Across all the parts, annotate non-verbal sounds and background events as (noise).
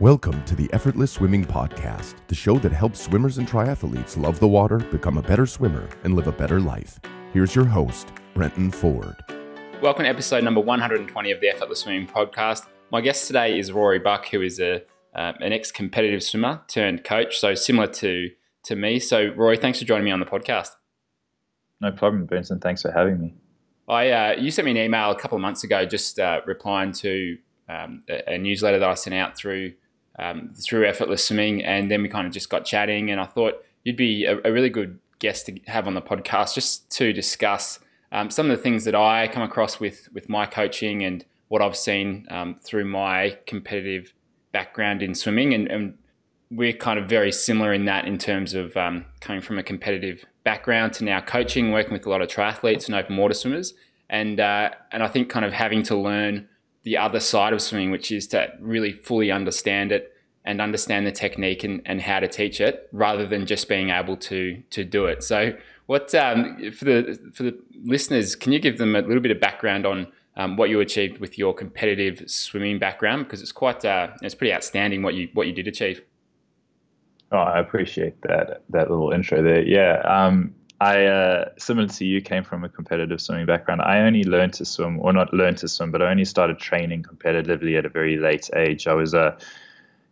Welcome to the Effortless Swimming Podcast, the show that helps swimmers and triathletes love the water, become a better swimmer, and live a better life. Here's your host, Brenton Ford. Welcome to episode number 120 of the Effortless Swimming Podcast. My guest today is Rory Buck, who is a uh, an ex competitive swimmer turned coach, so similar to to me. So, Rory, thanks for joining me on the podcast. No problem, Brenton. Thanks for having me. I uh, you sent me an email a couple of months ago, just uh, replying to um, a, a, newsletter that I sent out through um, through Effortless Swimming, and then we kind of just got chatting, and I thought you'd be a, a really good guest to have on the podcast, just to discuss um, some of the things that I come across with with my coaching and what I've seen um, through my competitive background in swimming, and, and, we're kind of very similar in that in terms of um, coming from a competitive background to now coaching, working with a lot of triathletes and open water swimmers, and uh, and I think kind of having to learn the other side of swimming, which is to really fully understand it and understand the technique and, and how to teach it, rather than just being able to to do it. So, what um, for the for the listeners, can you give them a little bit of background on um, what you achieved with your competitive swimming background? Because it's quite uh, it's pretty outstanding what you what you did achieve. Oh, I appreciate that that little intro there. Yeah, um, I uh, similar to you came from a competitive swimming background. I only learned to swim, or not learned to swim, but I only started training competitively at a very late age. I was uh,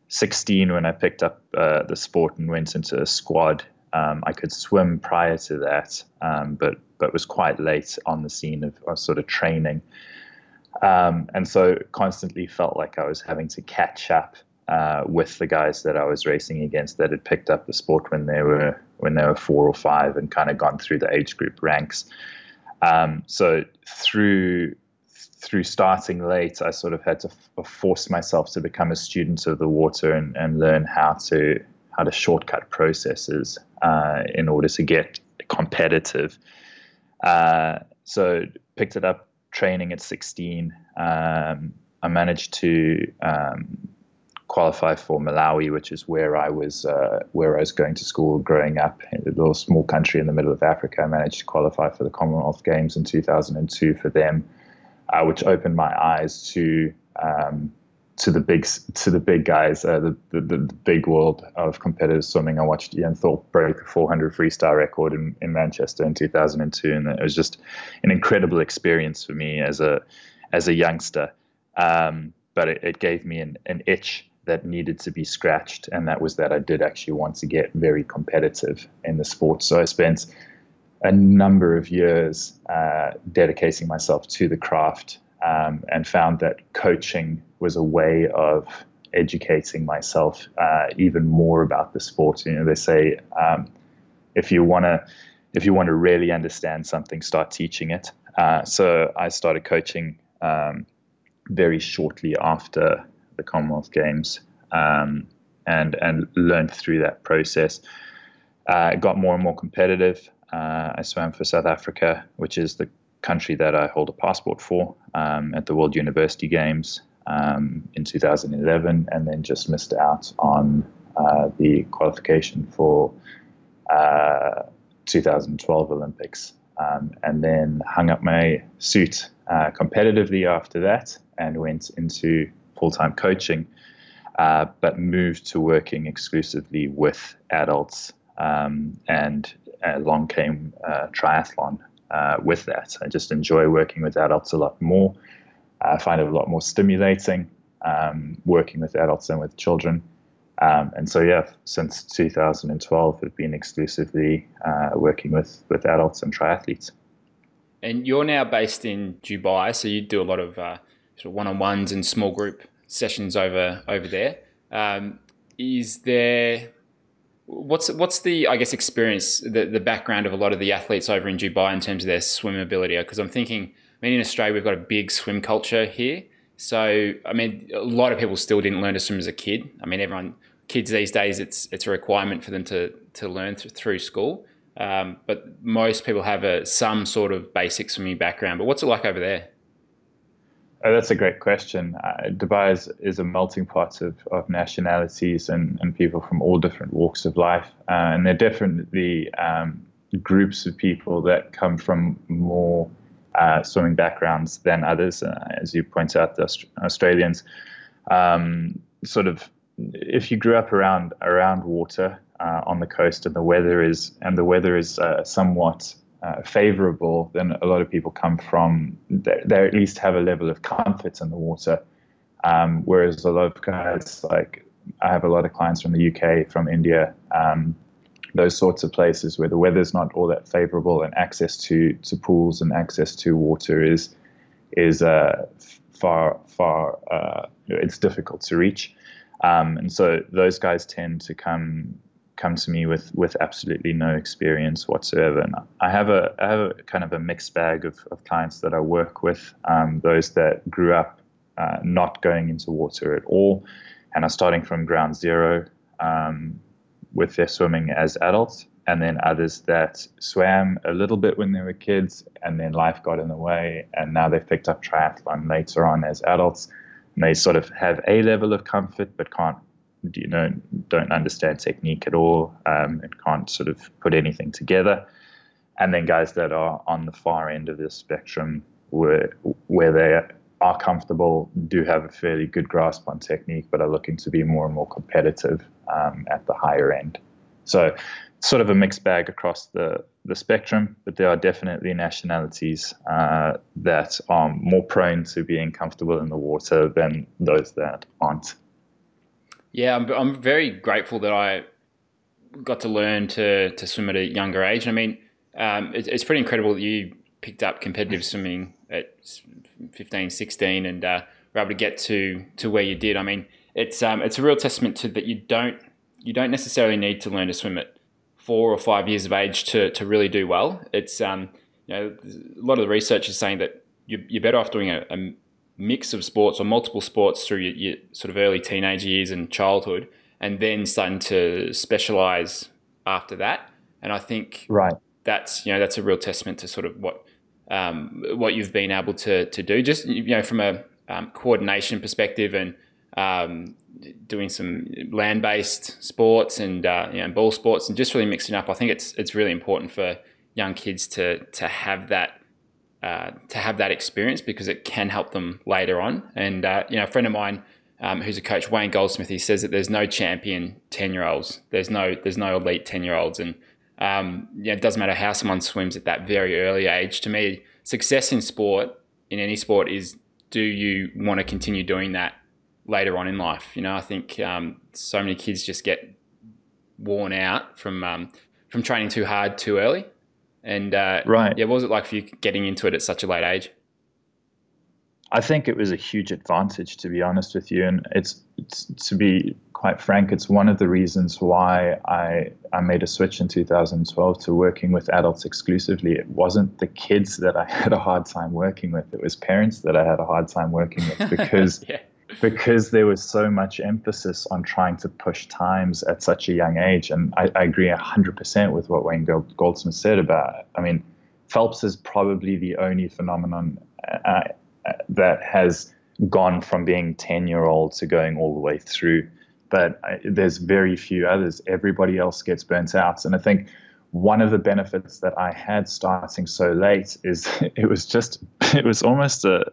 16 when I picked up uh, the sport and went into a squad. Um, I could swim prior to that, um, but but was quite late on the scene of, of sort of training, um, and so constantly felt like I was having to catch up uh, with the guys that I was racing against that had picked up the sport when they were when they were four or five and kind of gone through the age group ranks. Um, so through through starting late, I sort of had to f- force myself to become a student of the water and, and learn how to how to shortcut processes uh, in order to get competitive. Uh, so picked it up training at 16. Um, I managed to um, qualify for Malawi, which is where I was uh, where I was going to school growing up in a little small country in the middle of Africa. I managed to qualify for the Commonwealth Games in 2002 for them, uh, which opened my eyes to um, to the big to the big guys, uh, the, the, the big world of competitive swimming. I watched Ian Thorpe break a 400 freestyle record in, in Manchester in 2002, and it was just an incredible experience for me as a as a youngster. Um, but it, it, gave me an, an itch that needed to be scratched, and that was that I did actually want to get very competitive in the sport. So I spent a number of years uh, dedicating myself to the craft um, and found that coaching was a way of educating myself uh, even more about the sport. You know, they say um, if you want to if you want to really understand something, start teaching it. Uh, so I started coaching um, very shortly after the Commonwealth Games, um, and and learned through that process. Uh, got more and more competitive. Uh, I swam for South Africa, which is the country that I hold a passport for, um, at the World University Games um, in 2011, and then just missed out on uh, the qualification for uh, 2012 Olympics. Um, and then hung up my suit uh, competitively after that and went into full time coaching, uh, but moved to working exclusively with adults. Um, and along came uh, triathlon uh, with that. I just enjoy working with adults a lot more. I find it a lot more stimulating um, working with adults than with children. Um, and so, yeah, since 2012, I've been exclusively uh, working with, with adults and triathletes. And you're now based in Dubai, so you do a lot of uh, sort of one-on-ones and small group sessions over over there. Um, is there what's what's the I guess experience the the background of a lot of the athletes over in Dubai in terms of their swim ability? Because I'm thinking, I mean, in Australia we've got a big swim culture here. So I mean, a lot of people still didn't learn to swim as a kid. I mean, everyone kids these days it's it's a requirement for them to to learn th- through school. Um, but most people have a some sort of basic swimming background. But what's it like over there? Oh, that's a great question. Uh, Dubai is, is a melting pot of, of nationalities and, and people from all different walks of life. Uh, and there are definitely um, groups of people that come from more uh, swimming backgrounds than others. Uh, as you point out, the Aust- Australians um, sort of if you grew up around around water uh, on the coast and the weather is and the weather is uh, somewhat uh, favorable, then a lot of people come from they, at least have a level of comfort in the water. Um, whereas a lot of guys like I have a lot of clients from the UK, from India, um, those sorts of places where the weather's not all that favorable and access to to pools and access to water is is uh, far far uh, it's difficult to reach. Um, and so those guys tend to come come to me with with absolutely no experience whatsoever. And I have a I have a kind of a mixed bag of, of clients that I work with. Um, those that grew up uh, not going into water at all and are starting from ground zero um, with their swimming as adults, and then others that swam a little bit when they were kids, and then life got in the way, and now they've picked up triathlon later on as adults. And they sort of have a level of comfort, but can't, you know, don't understand technique at all, um, and can't sort of put anything together. And then guys that are on the far end of the spectrum, where where they are comfortable, do have a fairly good grasp on technique, but are looking to be more and more competitive um, at the higher end. So, sort of a mixed bag across the, the spectrum, but there are definitely nationalities uh, that are more prone to being comfortable in the water than those that aren't. Yeah, I'm, I'm very grateful that I got to learn to, to swim at a younger age. I mean, um, it, it's pretty incredible that you picked up competitive swimming at 15, 16 and uh, were able to get to, to where you did. I mean, it's um, it's a real testament to that you don't you don't necessarily need to learn to swim at four or five years of age to, to really do well. It's um, you know a lot of the research is saying that you're, you're better off doing a, a, mix of sports or multiple sports through your, your, sort of early teenage years and childhood, and then starting to specialize after that. And I think right that's you know that's a real testament to sort of what um, what you've been able to to do just you know from a um, coordination perspective and um, doing some land-based sports and uh, you know, ball sports and just really mixing up. I think it's it's really important for young kids to to have that uh, to have that experience because it can help them later on. And uh, you know, a friend of mine um, who's a coach, Wayne Goldsmith, he says that there's no champion ten year olds. There's no there's no elite ten year olds, and um, it doesn't matter how someone swims at that very early age. To me, success in sport in any sport is do you want to continue doing that later on in life. You know, I think um, so many kids just get worn out from um, from training too hard too early. And uh, right, yeah, what was it like for you getting into it at such a late age? I think it was a huge advantage, to be honest with you. And it's, it's, to be quite frank, it's one of the reasons why I I made a switch in 2012 to working with adults exclusively. It wasn't the kids that I (laughs) had a hard time working with; it was parents that I had a hard time working with (laughs) because. yeah because there was so much emphasis on trying to push times at such a young age. And I, I agree 100% with what Wayne Goldsmith said about it. I mean, Phelps is probably the only phenomenon uh, uh, that has gone from being 10 year old to going all the way through. But uh, there's very few others. Everybody else gets burnt out. And I think one of the benefits that I had starting so late is (laughs) it was just, it was almost a,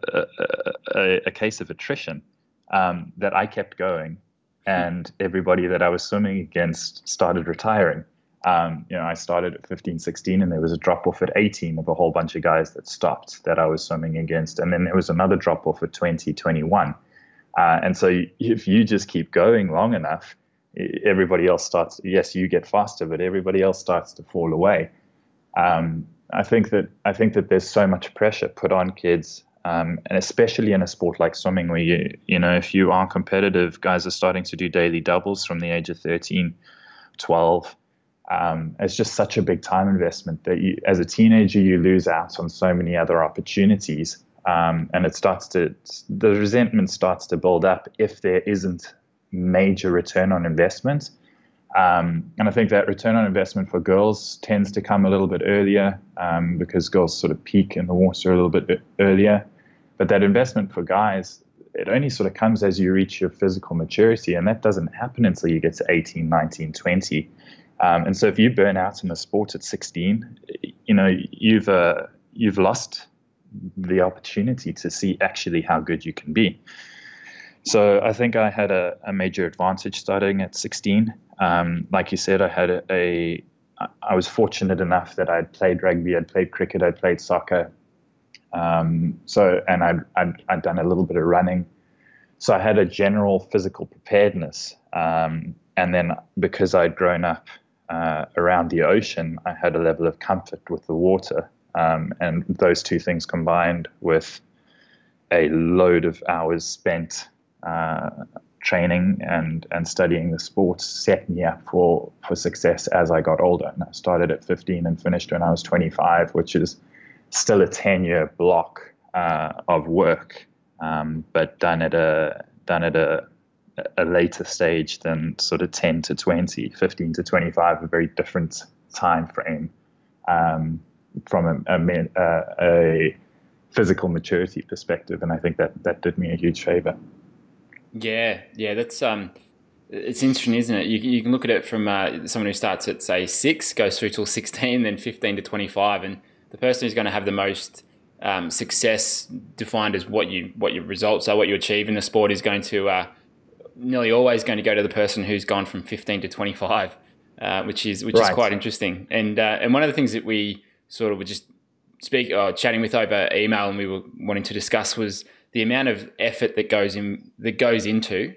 a, a case of attrition um, that I kept going, and everybody that I was swimming against started retiring. Um, you know, I started at 15, 16, and there was a drop off at 18 of a whole bunch of guys that stopped that I was swimming against. And then there was another drop off at 20, 21. Uh, and so if you just keep going long enough, everybody else starts, yes, you get faster, but everybody else starts to fall away. Um, I think that I think that there's so much pressure put on kids um, and especially in a sport like swimming, where you you know if you are competitive, guys are starting to do daily doubles from the age of 13, 12. Um, it's just such a big time investment that you, as a teenager, you lose out on so many other opportunities, um, and it starts to the resentment starts to build up if there isn't major return on investment. Um, and I think that return on investment for girls tends to come a little bit earlier um, because girls sort of peak in the water a little bit earlier. But that investment for guys, it only sort of comes as you reach your physical maturity, and that doesn't happen until you get to 18, 19, 20. Um, and so if you burn out in a sport at 16, you know you've uh, you've lost the opportunity to see actually how good you can be. So I think I had a, a major advantage starting at 16. Um, like you said, I had a, a I was fortunate enough that I'd played rugby, I'd played cricket, I'd played soccer. Um, so, and I'd, I'd, I'd, done a little bit of running. So I had a general physical preparedness. Um, and then because I'd grown up uh, around the ocean, I had a level of comfort with the water. Um, and those two things combined with a load of hours spent uh, training and and studying the sport set me up for for success as I got older. And I started at 15 and finished when I was 25, which is still a 10 year block uh, of work, um, but done at a done at a a later stage than sort of 10 to 20, 15 to 25, a very different time frame um, from a, a, a physical maturity perspective, and I think that that did me a huge favor. Yeah, yeah, that's um, it's interesting, isn't it? You, you can look at it from uh, someone who starts at say six, goes through till sixteen, then fifteen to twenty five, and the person who's going to have the most um, success defined as what you what your results are, what you achieve in the sport is going to uh, nearly always going to go to the person who's gone from fifteen to twenty five, uh, which is which right. is quite interesting. And uh, and one of the things that we sort of were just speak uh, chatting with over email, and we were wanting to discuss was the amount of effort that goes in that goes into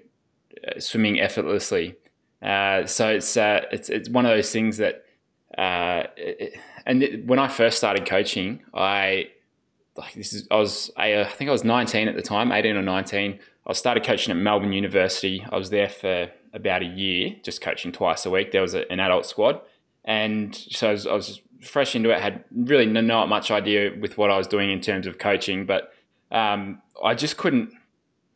uh, swimming effortlessly. Uh, so it's uh, it's it's one of those things that, uh, it, and when I first started coaching, I like this is I was I, I think I was 19 at the time, 18 or 19. I started coaching at Melbourne University. I was there for about a year, just coaching twice a week. There was a, an adult squad, and so I was, I was fresh into it. Had really not much idea with what I was doing in terms of coaching, but um, I just couldn't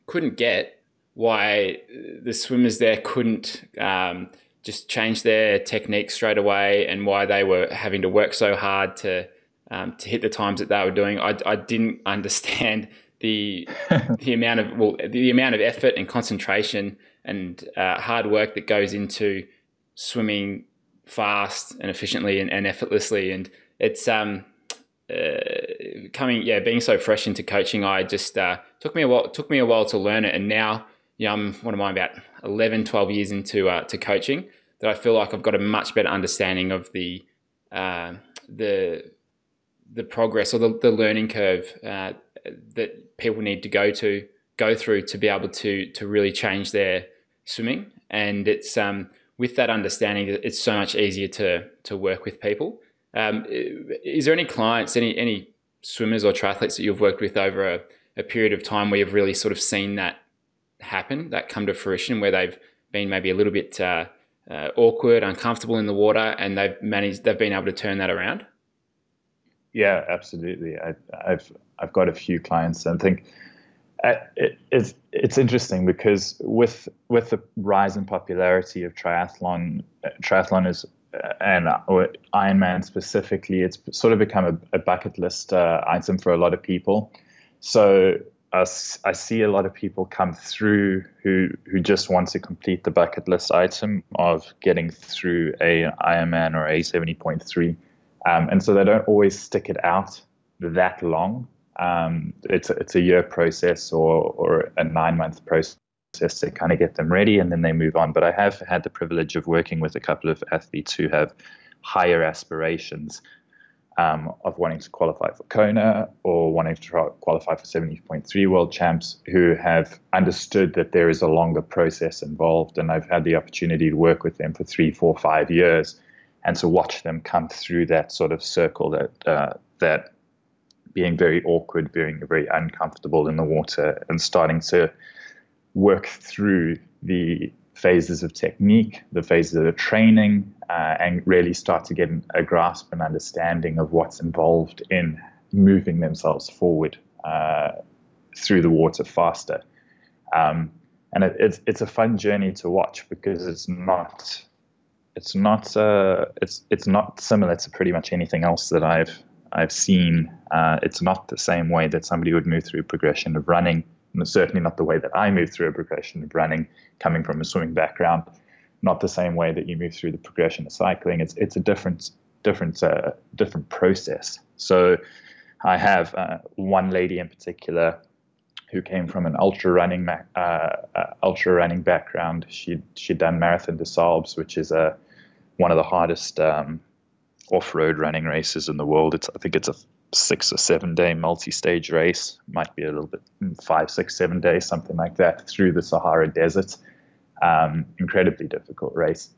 couldn't get why the swimmers there couldn't um, just change their technique straight away, and why they were having to work so hard to um, to hit the times that they were doing. I, I didn't (laughs) understand the (laughs) the amount of well the amount of effort and concentration and uh, hard work that goes into swimming fast and efficiently and, and effortlessly and it's um uh, coming, yeah, being so fresh into coaching, I just uh, took me a while took me a while to learn it, and now, yeah, I'm what am I about 11, 12 years into uh, to coaching that I feel like I've got a much better understanding of the uh, the the progress or the, the learning curve uh, that people need to go to go through to be able to to really change their swimming, and it's um, with that understanding, it's so much easier to to work with people. Um, is there any clients, any any swimmers or triathletes that you've worked with over a, a period of time where you've really sort of seen that happen, that come to fruition, where they've been maybe a little bit uh, uh, awkward, uncomfortable in the water, and they've managed, they've been able to turn that around? Yeah, absolutely. I, have I've got a few clients, and I think uh, it, it's it's interesting because with with the rise in popularity of triathlon, uh, triathlon is and Ironman specifically, it's sort of become a, a bucket list uh, item for a lot of people. So I, I see a lot of people come through who who just want to complete the bucket list item of getting through a Ironman or a seventy point three, um, and so they don't always stick it out that long. Um, it's a, it's a year process or or a nine month process process to kind of get them ready and then they move on. But I have had the privilege of working with a couple of athletes who have higher aspirations um, of wanting to qualify for Kona or wanting to qualify for 70.3 world champs who have understood that there is a longer process involved. And I've had the opportunity to work with them for three, four, five years and to watch them come through that sort of circle that, uh, that being very awkward, being very uncomfortable in the water and starting to work through the phases of technique, the phases of training, uh, and really start to get a grasp and understanding of what's involved in moving themselves forward uh, through the water faster. Um, and it, it's it's a fun journey to watch because it's not it's not uh, it's it's not similar to pretty much anything else that I've I've seen. Uh, it's not the same way that somebody would move through progression of running certainly not the way that I move through a progression of running, coming from a swimming background. Not the same way that you move through the progression of cycling. It's it's a different different uh, different process. So, I have uh, one lady in particular who came from an ultra running uh, uh, ultra running background. She she'd done Marathon des Sables, which is a one of the hardest um, off road running races in the world. It's I think it's a six or seven day multi stage race. Might be a little bit mm, five, six, seven days, something like that, through the Sahara Desert. Um, incredibly difficult race,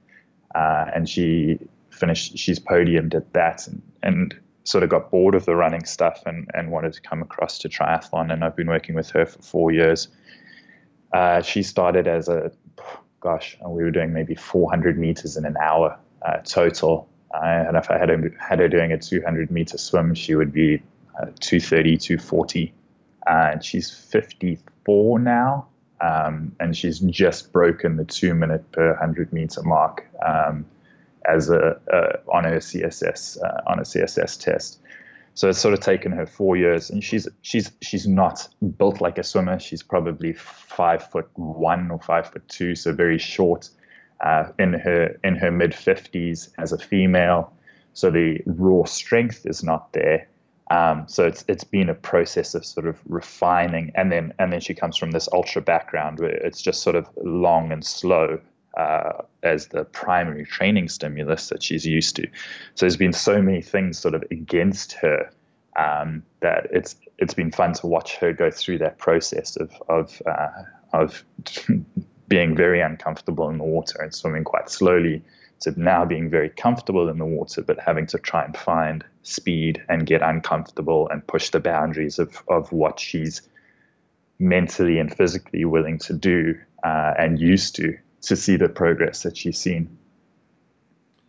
uh, and she finished. She's podiumed at that, and, and sort of got bored of the running stuff and, and wanted to come across to triathlon. And I've been working with her for four years. Uh, she started as a, gosh, we were doing maybe 400 meters in an hour uh, total. Uh, and if I had her, had her doing a 200 meter swim, she would be uh, 230, 240. Uh, and she's 54 now. Um, and she's just broken the two minute per 100 meter mark. Um, as a, on her CSS uh, on a CSS test. So it's sort of taken her four years, and she's she's she's not built like a swimmer. She's probably five foot one or five foot two, so very short. Uh, in her in her mid fifties as a female, so the raw strength is not there. Um, so it's it's been a process of sort of refining, and then and then she comes from this ultra background where it's just sort of long and slow uh, as the primary training stimulus that she's used to. So there's been so many things sort of against her um, that it's it's been fun to watch her go through that process of of uh, of (laughs) being very uncomfortable in the water and swimming quite slowly to now being very comfortable in the water, but having to try and find speed and get uncomfortable and push the boundaries of of what she's mentally and physically willing to do uh, and used to to see the progress that she's seen.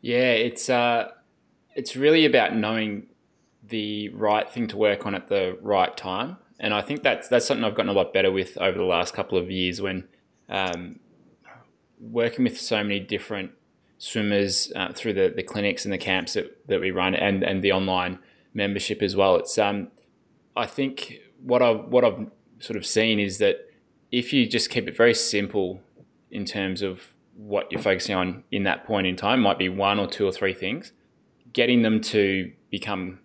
Yeah, it's uh, it's really about knowing the right thing to work on at the right time, and I think that's that's something I've gotten a lot better with over the last couple of years when um, working with so many different swimmers uh, through the, the clinics and the camps that, that we run and, and the online membership as well. It's um, I think what I what I've sort of seen is that if you just keep it very simple in terms of what you're focusing on in that point in time might be one or two or three things. Getting them to become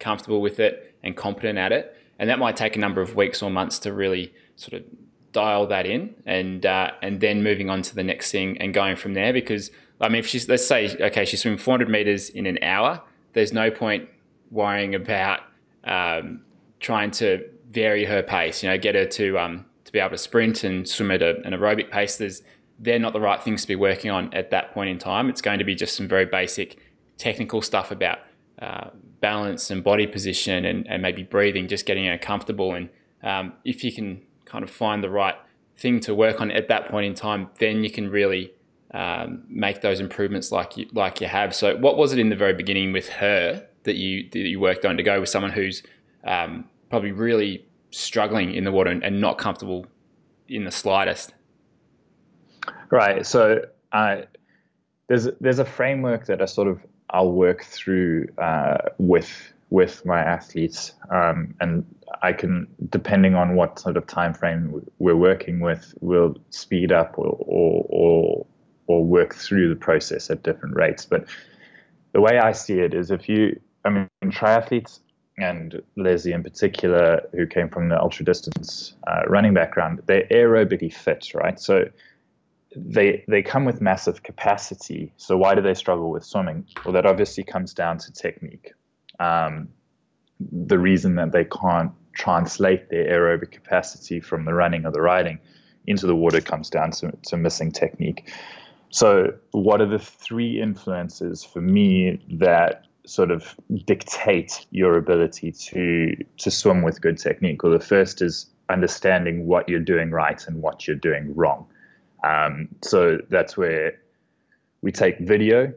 comfortable with it and competent at it, and that might take a number of weeks or months to really sort of dial that in, and uh, and then moving on to the next thing and going from there. Because I mean, if she's let's say okay, she's swimming 400 meters in an hour, there's no point worrying about um, trying to vary her pace. You know, get her to um, be able to sprint and swim at a, an aerobic pace, there's, they're not the right things to be working on at that point in time. It's going to be just some very basic technical stuff about uh, balance and body position and, and maybe breathing, just getting her comfortable. And um, if you can kind of find the right thing to work on at that point in time, then you can really um, make those improvements like you like you have. So, what was it in the very beginning with her that you that you worked on to go with someone who's um, probably really struggling in the water and, and not comfortable in the slightest. Right. So uh, there's there's a framework that I sort of I'll work through uh, with with my athletes, um, and I can depending on what sort of time frame we're working with, we'll speed up or or or, or work through the process at different rates. But the way I see it is, if you, I mean, triathletes and Leslie in particular, who came from the ultra distance uh, running background, they're aerobically fit, right? So they they come with massive capacity. So why do they struggle with swimming? Well, that obviously comes down to technique. Um, the reason that they can't translate their aerobic capacity from the running or the riding into the water comes down to, to missing technique. So, what are the three influences for me that sort of dictate your ability to to swim with good technique. Well, the first is understanding what you're doing right and what you're doing wrong. Um, so that's where we take video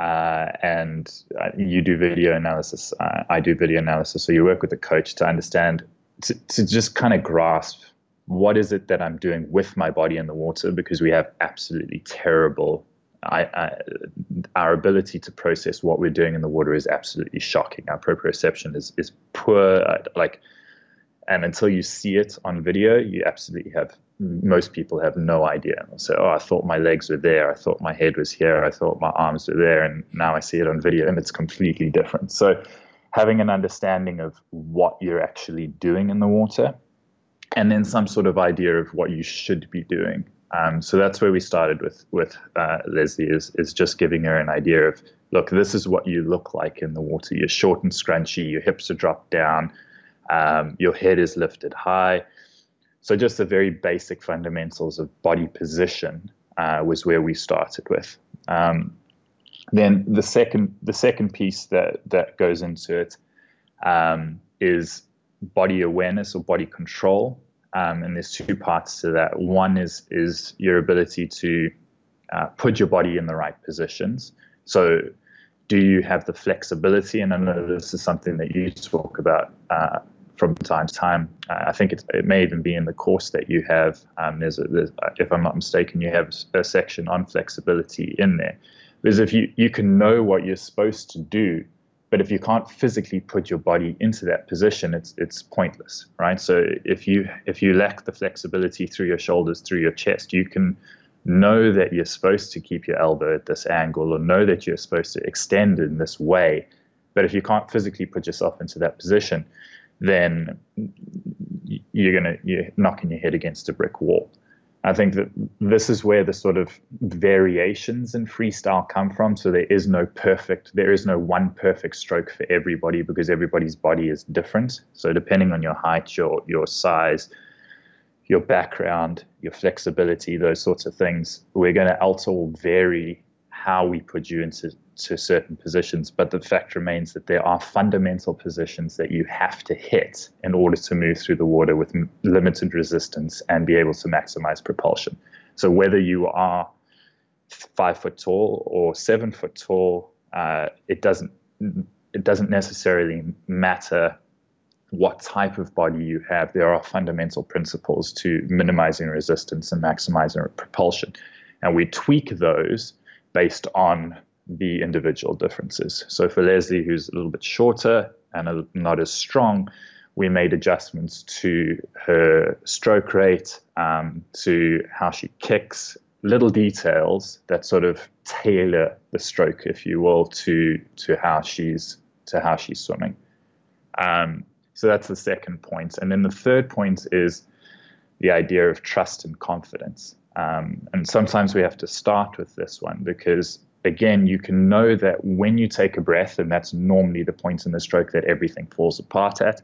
uh, and uh, you do video analysis. Uh, I do video analysis. So you work with a coach to understand, to, to just kind of grasp what is it that I'm doing with my body in the water because we have absolutely terrible I, I, our ability to process what we're doing in the water is absolutely shocking. Our proprioception is is poor. Like, and until you see it on video, you absolutely have. Most people have no idea. They'll "Oh, I thought my legs were there. I thought my head was here. I thought my arms were there, and now I see it on video, and it's completely different." So, having an understanding of what you're actually doing in the water and then some sort of idea of what you should be doing. Um, so that's where we started with with uh, Leslie is is just giving her an idea of look, this is what you look like in the water. You're short and scrunchy. Your hips are dropped down. Um, your head is lifted high. So just the very basic fundamentals of body position uh, was where we started with. Um, then the second the second piece that that goes into it um, is body awareness or body control. Um, and there's two parts to that. One is is your ability to uh, put your body in the right positions. So, do you have the flexibility? And I know this is something that you talk about uh, from time to time. Uh, I think it may even be in the course that you have. Um, there's, a, there's, if I'm not mistaken, you have a section on flexibility in there. Because if you you can know what you're supposed to do but if you can't physically put your body into that position, it's it's pointless, right? So if you if you lack the flexibility through your shoulders, through your chest, you can know that you're supposed to keep your elbow at this angle or know that you're supposed to extend in this way. But if you can't physically put yourself into that position, then you're gonna you're knocking your head against a brick wall. I think that this is where the sort of variations in freestyle come from. So there is no perfect, there is no one perfect stroke for everybody because everybody's body is different. So depending on your height, your your size, your background, your flexibility, those sorts of things, we're going to also vary how we put you into to certain positions, but the fact remains that there are fundamental positions that you have to hit in order to move through the water with m- limited resistance and be able to maximize propulsion. So whether you are five foot tall or seven foot tall, uh, it doesn't it doesn't necessarily matter what type of body you have. There are fundamental principles to minimizing resistance and maximizing propulsion, and we tweak those based on the individual differences. So for Leslie, who's a little bit shorter and not as strong, we made adjustments to her stroke rate, um, to how she kicks, little details that sort of tailor the stroke, if you will, to to how she's to how she's swimming. Um, so that's the second point, and then the third point is the idea of trust and confidence. Um, and sometimes we have to start with this one because again, you can know that when you take a breath, and that's normally the point in the stroke that everything falls apart at,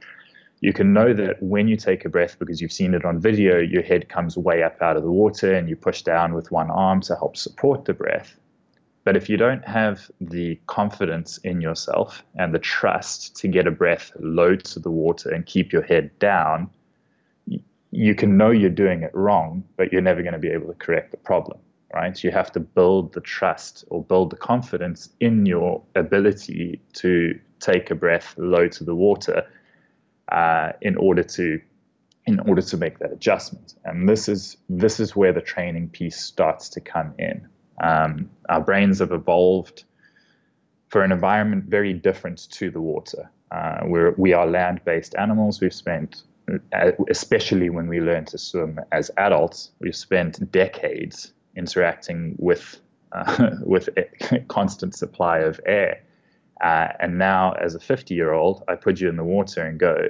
you can know that when you take a breath, because you've seen it on video, your head comes way up out of the water and you push down with one arm to help support the breath. But if you don't have the confidence in yourself and the trust to get a breath low to the water and keep your head down, you can know you're doing it wrong, but you're never going to be able to correct the problem right? So You have to build the trust or build the confidence in your ability to take a breath low to the water uh, in order to in order to make that adjustment. And this is this is where the training piece starts to come in. Um, our brains have evolved for an environment very different to the water. Uh, we're, we are land-based animals. We've spent, especially when we learn to swim as adults, we've spent decades interacting with uh, (laughs) with a constant supply of air. Uh, and now, as a 50 year old, I put you in the water and go,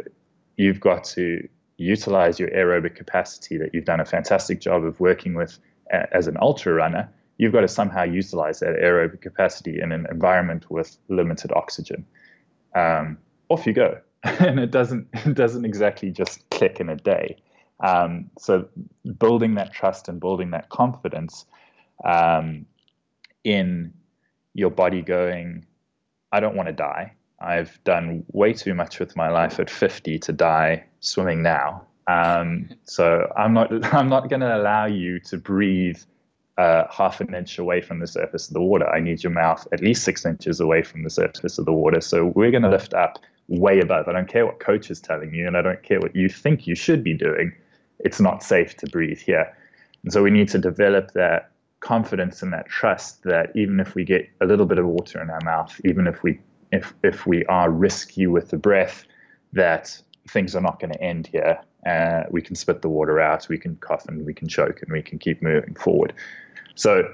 you've got to utilize your aerobic capacity that you've done a fantastic job of working with as an ultra runner. You've got to somehow utilize that aerobic capacity in an environment with limited oxygen. Um, off you go. (laughs) and it doesn't, it doesn't exactly just click in a day. Um, so building that trust and building that confidence um, in your body going, I don't want to die. I've done way too much with my life at 50 to die swimming now. Um, (laughs) so I'm not (laughs) I'm not going to allow you to breathe uh, half an inch away from the surface of the water. I need your mouth at least six inches away from the surface of the water. So we're going to lift up way above. I don't care what coach is telling you, and I don't care what you think you should be doing it's not safe to breathe here. And so we need to develop that confidence and that trust that even if we get a little bit of water in our mouth, even if we if if we are risky with the breath, that things are not going to end here. Uh, we can spit the water out, we can cough and we can choke and we can keep moving forward. So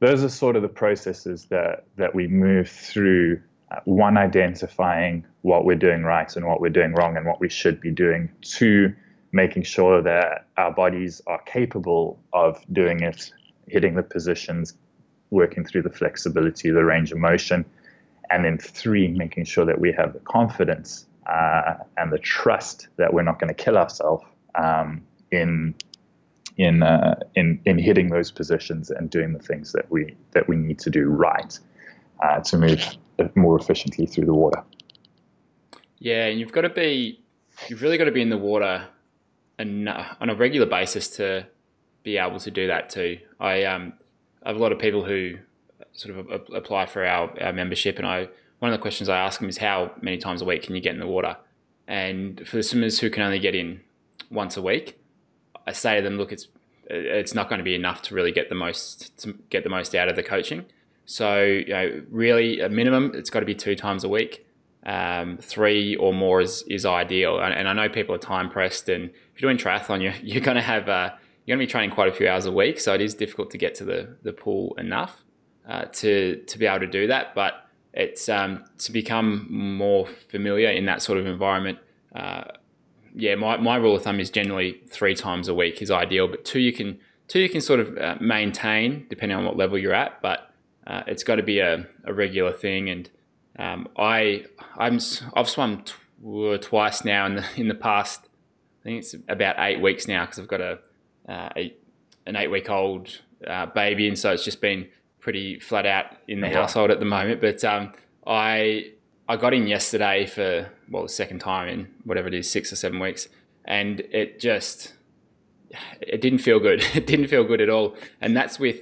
those are sort of the processes that that we move through. Uh, one, identifying what we're doing right and what we're doing wrong and what we should be doing. Two, making sure that our bodies are capable of doing it, hitting the positions, working through the flexibility, the range of motion. And then three, making sure that we have the confidence uh, and the trust that we're not going to kill ourselves um, in in uh, in in hitting those positions and doing the things that we that we need to do right uh, to move more efficiently through the water. Yeah, and you've got to be you've really got to be in the water and on a regular basis to be able to do that too. I um I have a lot of people who sort of apply for our, our membership, and I one of the questions I ask them is how many times a week can you get in the water? And for the swimmers who can only get in once a week, I say to them, look, it's it's not going to be enough to really get the most to get the most out of the coaching. So you know, really, a minimum, it's got to be two times a week. Um, three or more is, is ideal. And, and, I know people are time pressed, and if you're doing triathlon, you're, (laughs) you're going to have uh, you're going to be training quite a few hours a week. So it is difficult to get to the the pool enough uh, to to be able to do that. But it's um, to become more familiar in that sort of environment. Uh, yeah, my, my rule of thumb is generally three times a week is ideal, but two you can two you can sort of uh, maintain depending on what level you're at, but uh, it's got to be a, a regular thing. And um, I I'm I've swum tw- twice now in the in the past. I think it's about eight weeks now because I've got a, uh, a an eight week old uh, baby, and so it's just been pretty flat out in the oh, household at the moment. But um, I I got in yesterday for well the second time in whatever it is six or seven weeks, and it just it didn't feel good. (laughs) It didn't feel good at all, and that's with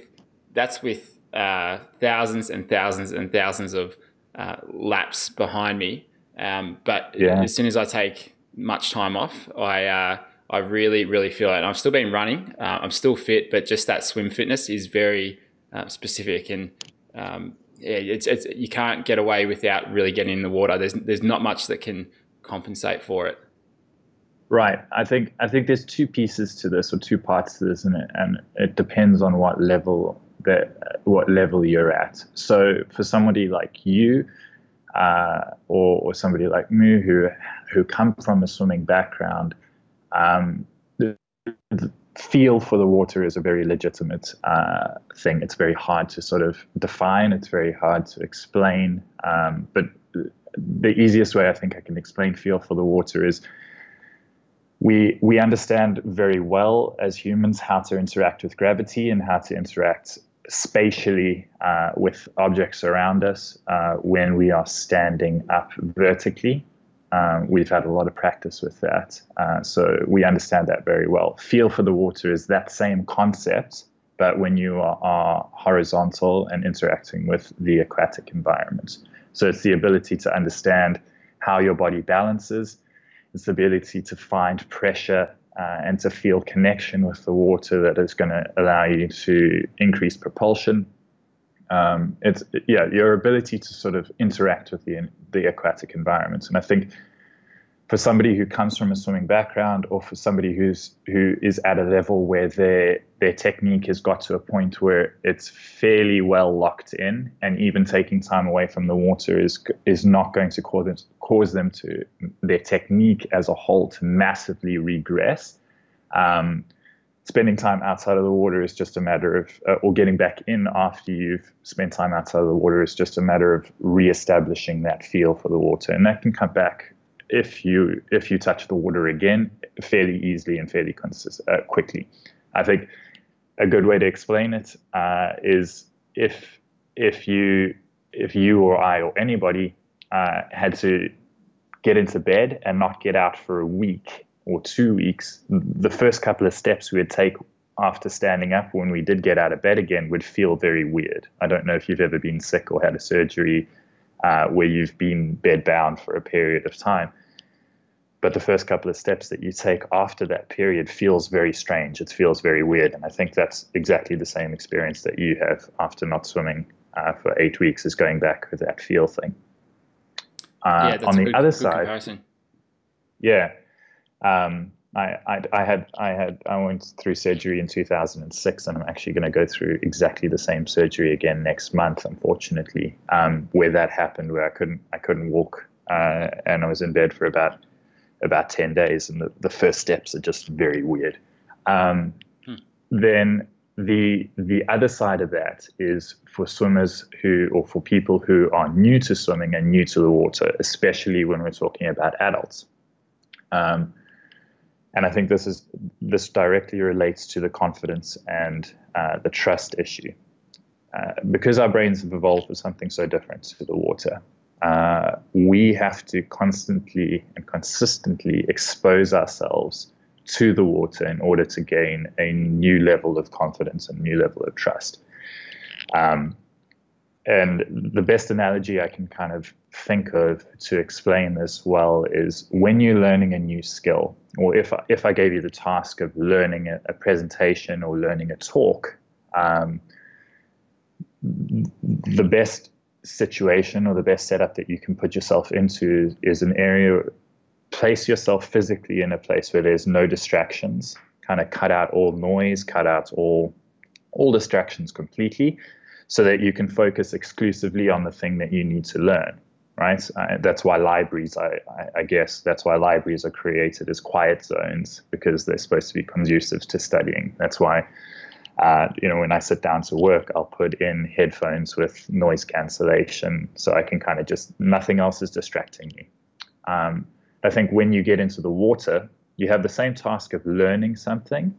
that's with uh, thousands and thousands and thousands of uh, laps behind me. Um, but yeah. as soon as I take much time off, I uh, I really really feel it. And I've still been running. Uh, I'm still fit, but just that swim fitness is very uh, specific and um, yeah, it's, it's you can't get away without really getting in the water. There's there's not much that can compensate for it. Right. I think I think there's two pieces to this or two parts to this, and it and it depends on what level that what level you're at. So for somebody like you, uh, or or somebody like me who who come from a swimming background, um, the, the, feel for the water is a very legitimate uh, thing. It's very hard to sort of define. It's very hard to explain. Um, but the easiest way I think I can explain feel for the water is we we understand very well as humans how to interact with gravity and how to interact spatially uh, with objects around us uh, when we are standing up vertically um, we've had a lot of practice with that. Uh, so we understand that very well. Feel for the water is that same concept, but when you are, are horizontal and interacting with the aquatic environment. So it's the ability to understand how your body balances, it's the ability to find pressure uh, and to feel connection with the water that is going to allow you to increase propulsion. Um, it's yeah, your ability to sort of interact with the the aquatic environment. And I think for somebody who comes from a swimming background or for somebody who's who is at a level where their their technique has got to a point where it's fairly well locked in and even taking time away from the water is is not going to cause them, cause them to their technique as a whole to massively regress. Um, spending time outside of the water is just a matter of, uh, or getting back in after you've spent time outside of the water is just a matter of reestablishing that feel for the water, and that can come back if you if you touch the water again fairly easily and fairly consist- uh, quickly. I think a good way to explain it uh, is if if you if you or I or anybody uh, had to get into bed and not get out for a week or two weeks, the first couple of steps we would take after standing up when we did get out of bed again would feel very weird. I don't know if you've ever been sick or had a surgery uh, where you've been bedbound for a period of time. But the first couple of steps that you take after that period feels very strange. It feels very weird. And I think that's exactly the same experience that you have after not swimming uh, for eight weeks, is going back with that feel thing. Uh, yeah, on the good, other good side, comparison. yeah, um, I, I, I, had I had I went through surgery in 2006, and I'm actually going to go through exactly the same surgery again next month. Unfortunately, um, where that happened, where I couldn't I couldn't walk, uh, and I was in bed for about about 10 days, and the, the first steps are just very weird. Um, hmm. Then the the other side of that is for swimmers who or for people who are new to swimming and new to the water, especially when we're talking about adults. Um, and I think this is this directly relates to the confidence and uh, the trust issue, uh, because our brains have evolved for something so different to the water. Uh, we have to constantly and consistently expose ourselves to the water in order to gain a new level of confidence and new level of trust. Um, and the best analogy I can kind of think of to explain this well is when you're learning a new skill, or if I, if I gave you the task of learning a, a presentation or learning a talk, um, the best situation or the best setup that you can put yourself into is an area place yourself physically in a place where there's no distractions kind of cut out all noise cut out all all distractions completely so that you can focus exclusively on the thing that you need to learn right that's why libraries I, I, I guess that's why libraries are created as quiet zones because they're supposed to be conducive to studying that's why uh, you know, when I sit down to work, I'll put in headphones with noise cancellation so I can kind of just, nothing else is distracting me. Um, I think when you get into the water, you have the same task of learning something,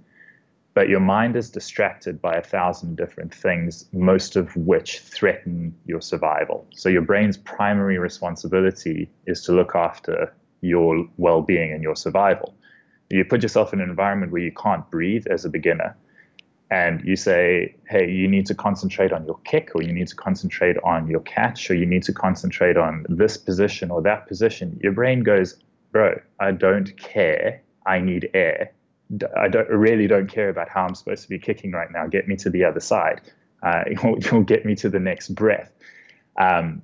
but your mind is distracted by a thousand different things, most of which threaten your survival. So your brain's primary responsibility is to look after your well being and your survival. You put yourself in an environment where you can't breathe as a beginner, and you say, hey, you need to concentrate on your kick, or you need to concentrate on your catch, or you need to concentrate on this position or that position, your brain goes, bro, I don't care. I need air. I don't really don't care about how I'm supposed to be kicking right now. Get me to the other side. Uh, (laughs) you'll, get me to the next breath. Um,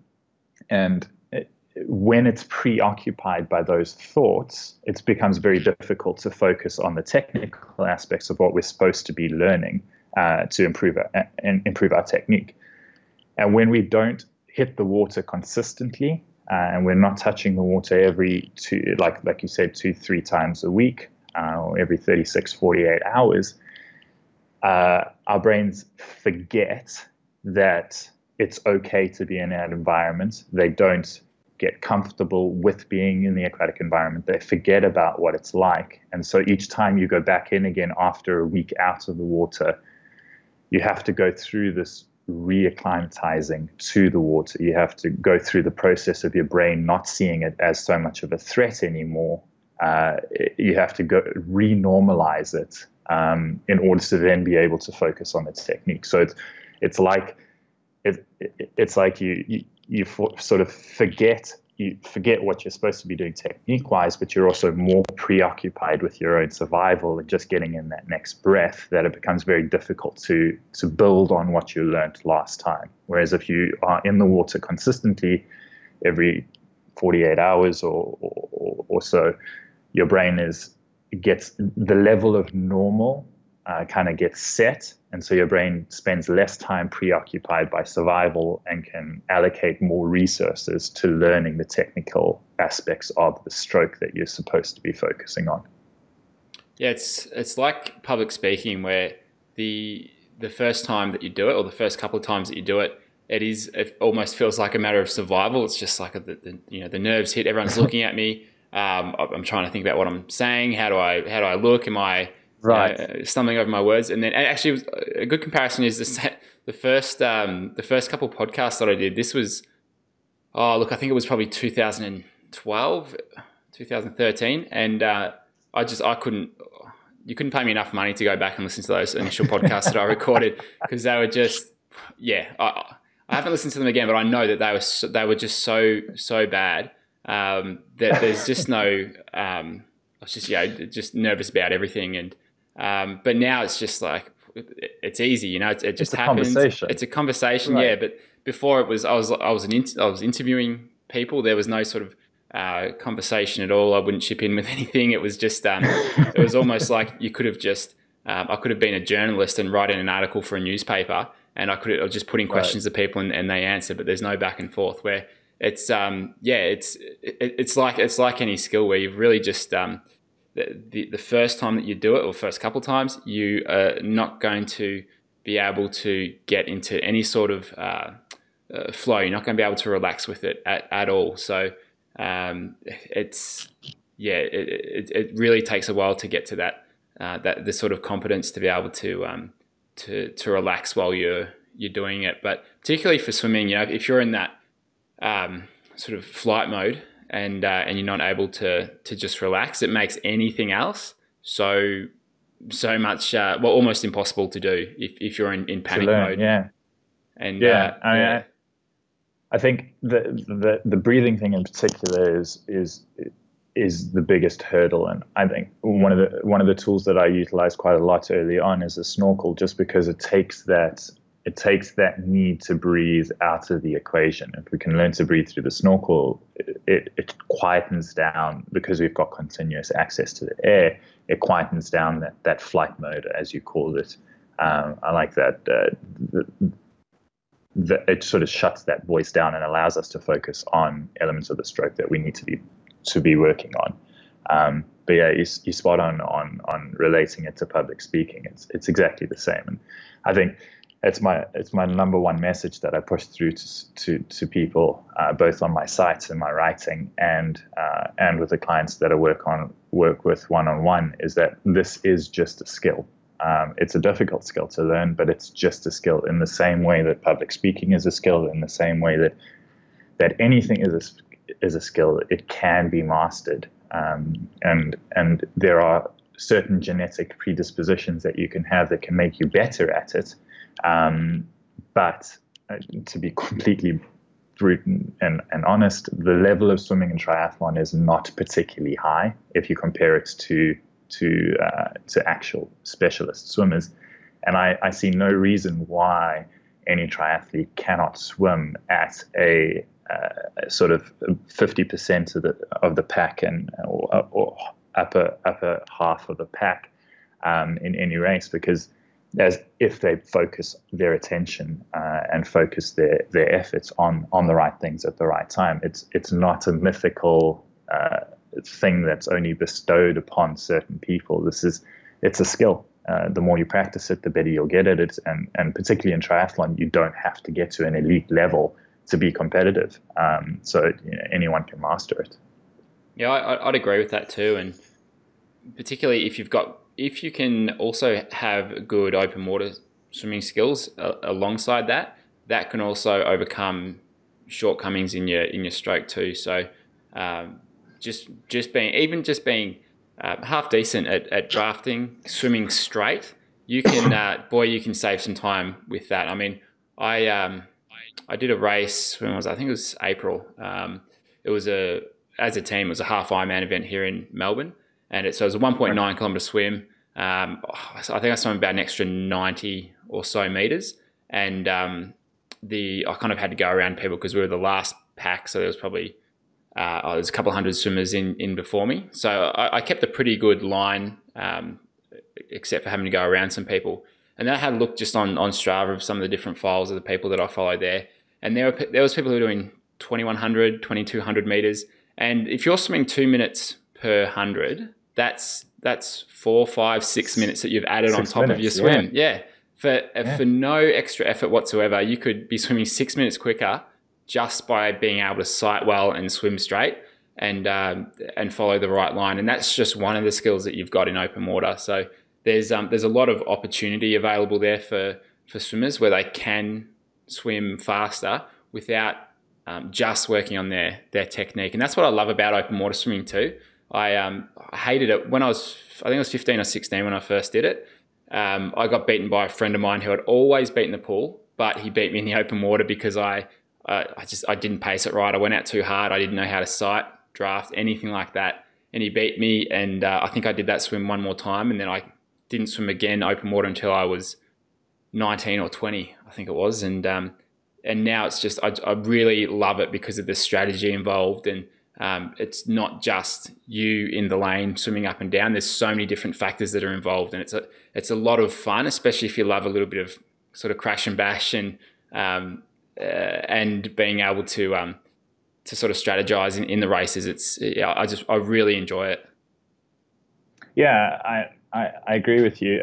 and it, when it's preoccupied by those thoughts, it becomes very difficult to focus on the technical aspects of what we're supposed to be learning uh, to improve our, and improve our technique. And when we don't hit the water consistently, uh, and we're not touching the water every two, like like you said, two three times a week, uh, or every 36, 48 hours, uh, our brains forget that it's okay to be in that environment. They don't get comfortable with being in the aquatic environment. They forget about what it's like. And so each time you go back in again after a week out of the water, you have to go through this reacclimatizing to the water. You have to go through the process of your brain not seeing it as so much of a threat anymore. Uh, you have to go renormalize it um, in order to then be able to focus on its technique. So it's it's like it, it it's like you you, you for, sort of forget you forget what you're supposed to be doing technique wise, but you're also more preoccupied with your own survival and just getting in that next breath that it becomes very difficult to to build on what you learned last time. Whereas if you are in the water consistently every 48 hours or, or, or so, your brain is gets the level of normal uh, kind of gets set. And so your brain spends less time preoccupied by survival and can allocate more resources to learning the technical aspects of the stroke that you're supposed to be focusing on. Yeah, it's it's like public speaking where the the first time that you do it or the first couple of times that you do it, it is it almost feels like a matter of survival. It's just like a, the, the you know the nerves hit. Everyone's looking at me. Um, I'm trying to think about what I'm saying. How do I how do I look? Am I right uh, stumbling over my words and then and actually a good comparison is the the first um, the first couple podcasts that I did this was oh look I think it was probably 2012 2013 and uh, I just I couldn't you couldn't pay me enough money to go back and listen to those initial podcasts that I (laughs) recorded because they were just yeah I, I haven't listened to them again but I know that they were so, they were just so so bad um, that there's just no um, I was just yeah just nervous about everything and um, but now it's just like it's easy, you know. It, it just it's happens. Conversation. It's a conversation, right. yeah. But before it was, I was I was an I was interviewing people. There was no sort of uh, conversation at all. I wouldn't chip in with (laughs) anything. It was just um, it was almost like you could have just um, I could have been a journalist and writing an article for a newspaper, and I could have just putting questions right. to people and, and they answer, but there's no back and forth. Where it's um, yeah, it's it, it's like it's like any skill where you've really just um, the, the, the first time that you do it or first couple times, you are not going to be able to get into any sort of uh, uh, flow. You're not going to be able to relax with it at, at all. So um, it's yeah, it, it, it, really takes a while to get to that uh, that the sort of competence to be able to um, to to relax while you're you're doing it. But particularly for swimming, you know, if you're in that um, sort of flight mode and uh, and you're not able to to just relax, it makes anything else so so much uh, well almost impossible to do if, if you're in, in panic learn, mode. Yeah. And yeah, uh, I, yeah. I think the, the the breathing thing in particular is is is the biggest hurdle, and I think one of the one of the tools that I utilized quite a lot early on is a snorkel, just because it takes that it takes that need to breathe out of the equation. If we can learn to breathe through the snorkel, it, it, quietens down because we've got continuous access to the air. It quietens down that, that flight mode, as you called it. Um, I like that. Uh, the, the, it sort of shuts that voice down and allows us to focus on elements of the stroke that we need to be to be working on. Um, but yeah, you, you spot on on on relating it to public speaking. It's it's exactly the same, and I think it's my it's my number one message that I push through to to, to people, uh, both on my sites and my writing, and uh, and with the clients that I work on work with one on one, is that this is just a skill. Um, it's a difficult skill to learn, but it's just a skill in the same way that public speaking is a skill, in the same way that that anything is a, is a skill. It can be mastered, um, and and there are certain genetic predispositions that you can have that can make you better at it um, but uh, to be (laughs) completely brute and, and honest, the level of swimming in triathlon is not particularly high if you compare it to to uh, to actual specialist swimmers. And I, I see no reason why any triathlete cannot swim at a uh, sort of 50% of the of the pack and or, or upper upper half of the pack um, in any race because as if they focus their attention uh, and focus their, their efforts on on the right things at the right time. It's it's not a mythical uh, thing that's only bestowed upon certain people. This is it's a skill. Uh, the more you practice it, the better you'll get at it. And and particularly in triathlon, you don't have to get to an elite level to be competitive. Um, so you know, anyone can master it. Yeah, I, I'd agree with that too. And particularly if you've got if you can also have good open water swimming skills uh, alongside that, that can also overcome shortcomings in your in your stroke too. So um, just just being even just being uh, half decent at, at drafting, swimming straight, you can uh, boy you can save some time with that. I mean, I um, I did a race when was I think it was April. Um, it was a as a team it was a half Ironman event here in Melbourne, and it, so it was a 1.9 kilometer swim. Um, I think I swam about an extra 90 or so meters, and um, the I kind of had to go around people because we were the last pack, so there was probably uh, oh, there's a couple hundred swimmers in in before me. So I, I kept a pretty good line, um, except for having to go around some people. And then I had a look just on on Strava of some of the different files of the people that I follow there, and there were there was people who were doing 2100, 2200 meters, and if you're swimming two minutes per hundred, that's that's four, five, six minutes that you've added six on top minutes, of your swim. Yeah. yeah. For, uh, yeah. for no extra effort whatsoever, you could be swimming six minutes quicker just by being able to sight well and swim straight and um, and follow the right line. And that's just one of the skills that you've got in open water. So there's um, there's a lot of opportunity available there for for swimmers where they can swim faster without um, just working on their their technique. And that's what I love about open water swimming too. I um, hated it when I was, I think I was 15 or 16 when I first did it. Um, I got beaten by a friend of mine who had always beaten the pool, but he beat me in the open water because I, uh, I just I didn't pace it right. I went out too hard. I didn't know how to sight, draft, anything like that. And he beat me, and uh, I think I did that swim one more time, and then I didn't swim again open water until I was 19 or 20, I think it was, and um, and now it's just I, I really love it because of the strategy involved and um, it's not just you in the lane swimming up and down. There's so many different factors that are involved, and it's a it's a lot of fun, especially if you love a little bit of sort of crash and bash and um, uh, and being able to um, to sort of strategize in, in the races. It's yeah, I just I really enjoy it. Yeah, I I, I agree with you.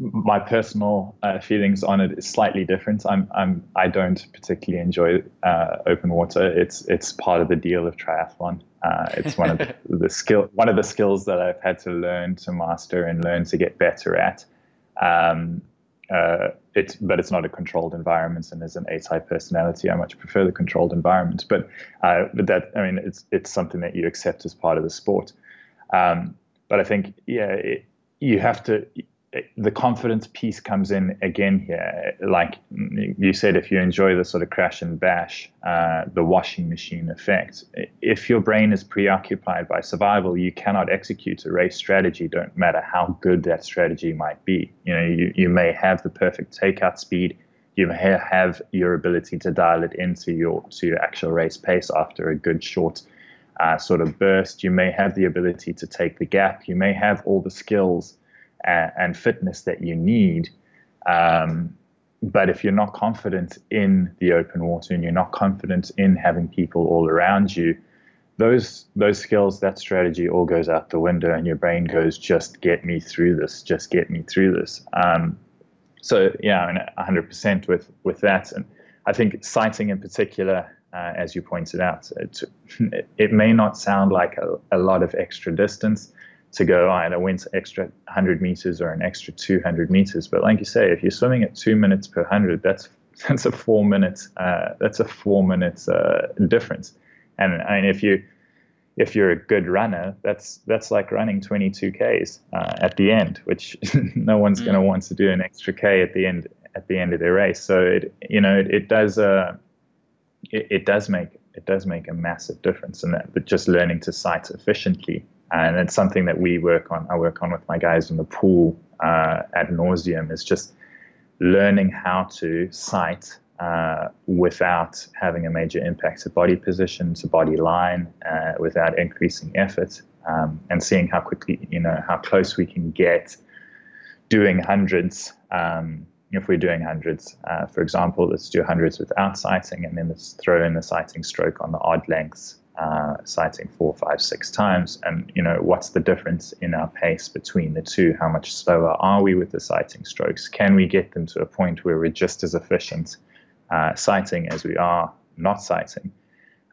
My personal uh, feelings on it is slightly different. I'm I'm I don't particularly enjoy uh, open water. It's it's part of the deal of triathlon. Uh, it's one of the, (laughs) the, skill one of the skills that I've had to learn to master and learn to get better at. Um, uh, it's but it's not a controlled environment, and as an A-type personality, I much prefer the controlled environment. But uh, but that I mean, it's it's something that you accept as part of the sport. Um, but I think yeah, it, you have to the confidence piece comes in again here. Like you said, if you enjoy the sort of crash and bash, uh, the washing machine effect, if your brain is preoccupied by survival, you cannot execute a race strategy, don't matter how good that strategy might be. You know, you, you may have the perfect takeout speed, you may have your ability to dial it into your to your actual race pace after a good short uh, sort of burst. You may have the ability to take the gap. You may have all the skills and, and fitness that you need. Um, but if you're not confident in the open water and you're not confident in having people all around you, those those skills, that strategy all goes out the window, and your brain goes, "Just get me through this. Just get me through this." Um, so yeah, I mean, 100% with with that, and I think sighting in particular, uh, as you pointed out, it, it may not sound like a, a lot of extra distance, to go, I went extra 100 meters or an extra 200 meters. But like you say, if you're swimming at two minutes per 100, that's (laughs) that's a four minutes uh, that's a four minutes uh, difference. And I mean, if you if you're a good runner, that's that's like running 22 k's uh, at the end, which (laughs) no one's mm. going to want to do an extra k at the end at the end of their race. So it you know it, it does uh, it, it does make it does make a massive difference in that. But just learning to sight efficiently and it's something that we work on. I work on with my guys in the pool uh, ad nauseum. Is just learning how to sight uh, without having a major impact to body position, to body line, uh, without increasing effort, um, and seeing how quickly, you know, how close we can get doing hundreds. Um, if we're doing hundreds, uh, for example, let's do hundreds without sighting, and then let's throw in the sighting stroke on the odd lengths uh, sighting four, five, six times, and you know what's the difference in our pace between the two? How much slower are we with the sighting strokes? Can we get them to a point where we're just as efficient uh, sighting as we are not sighting?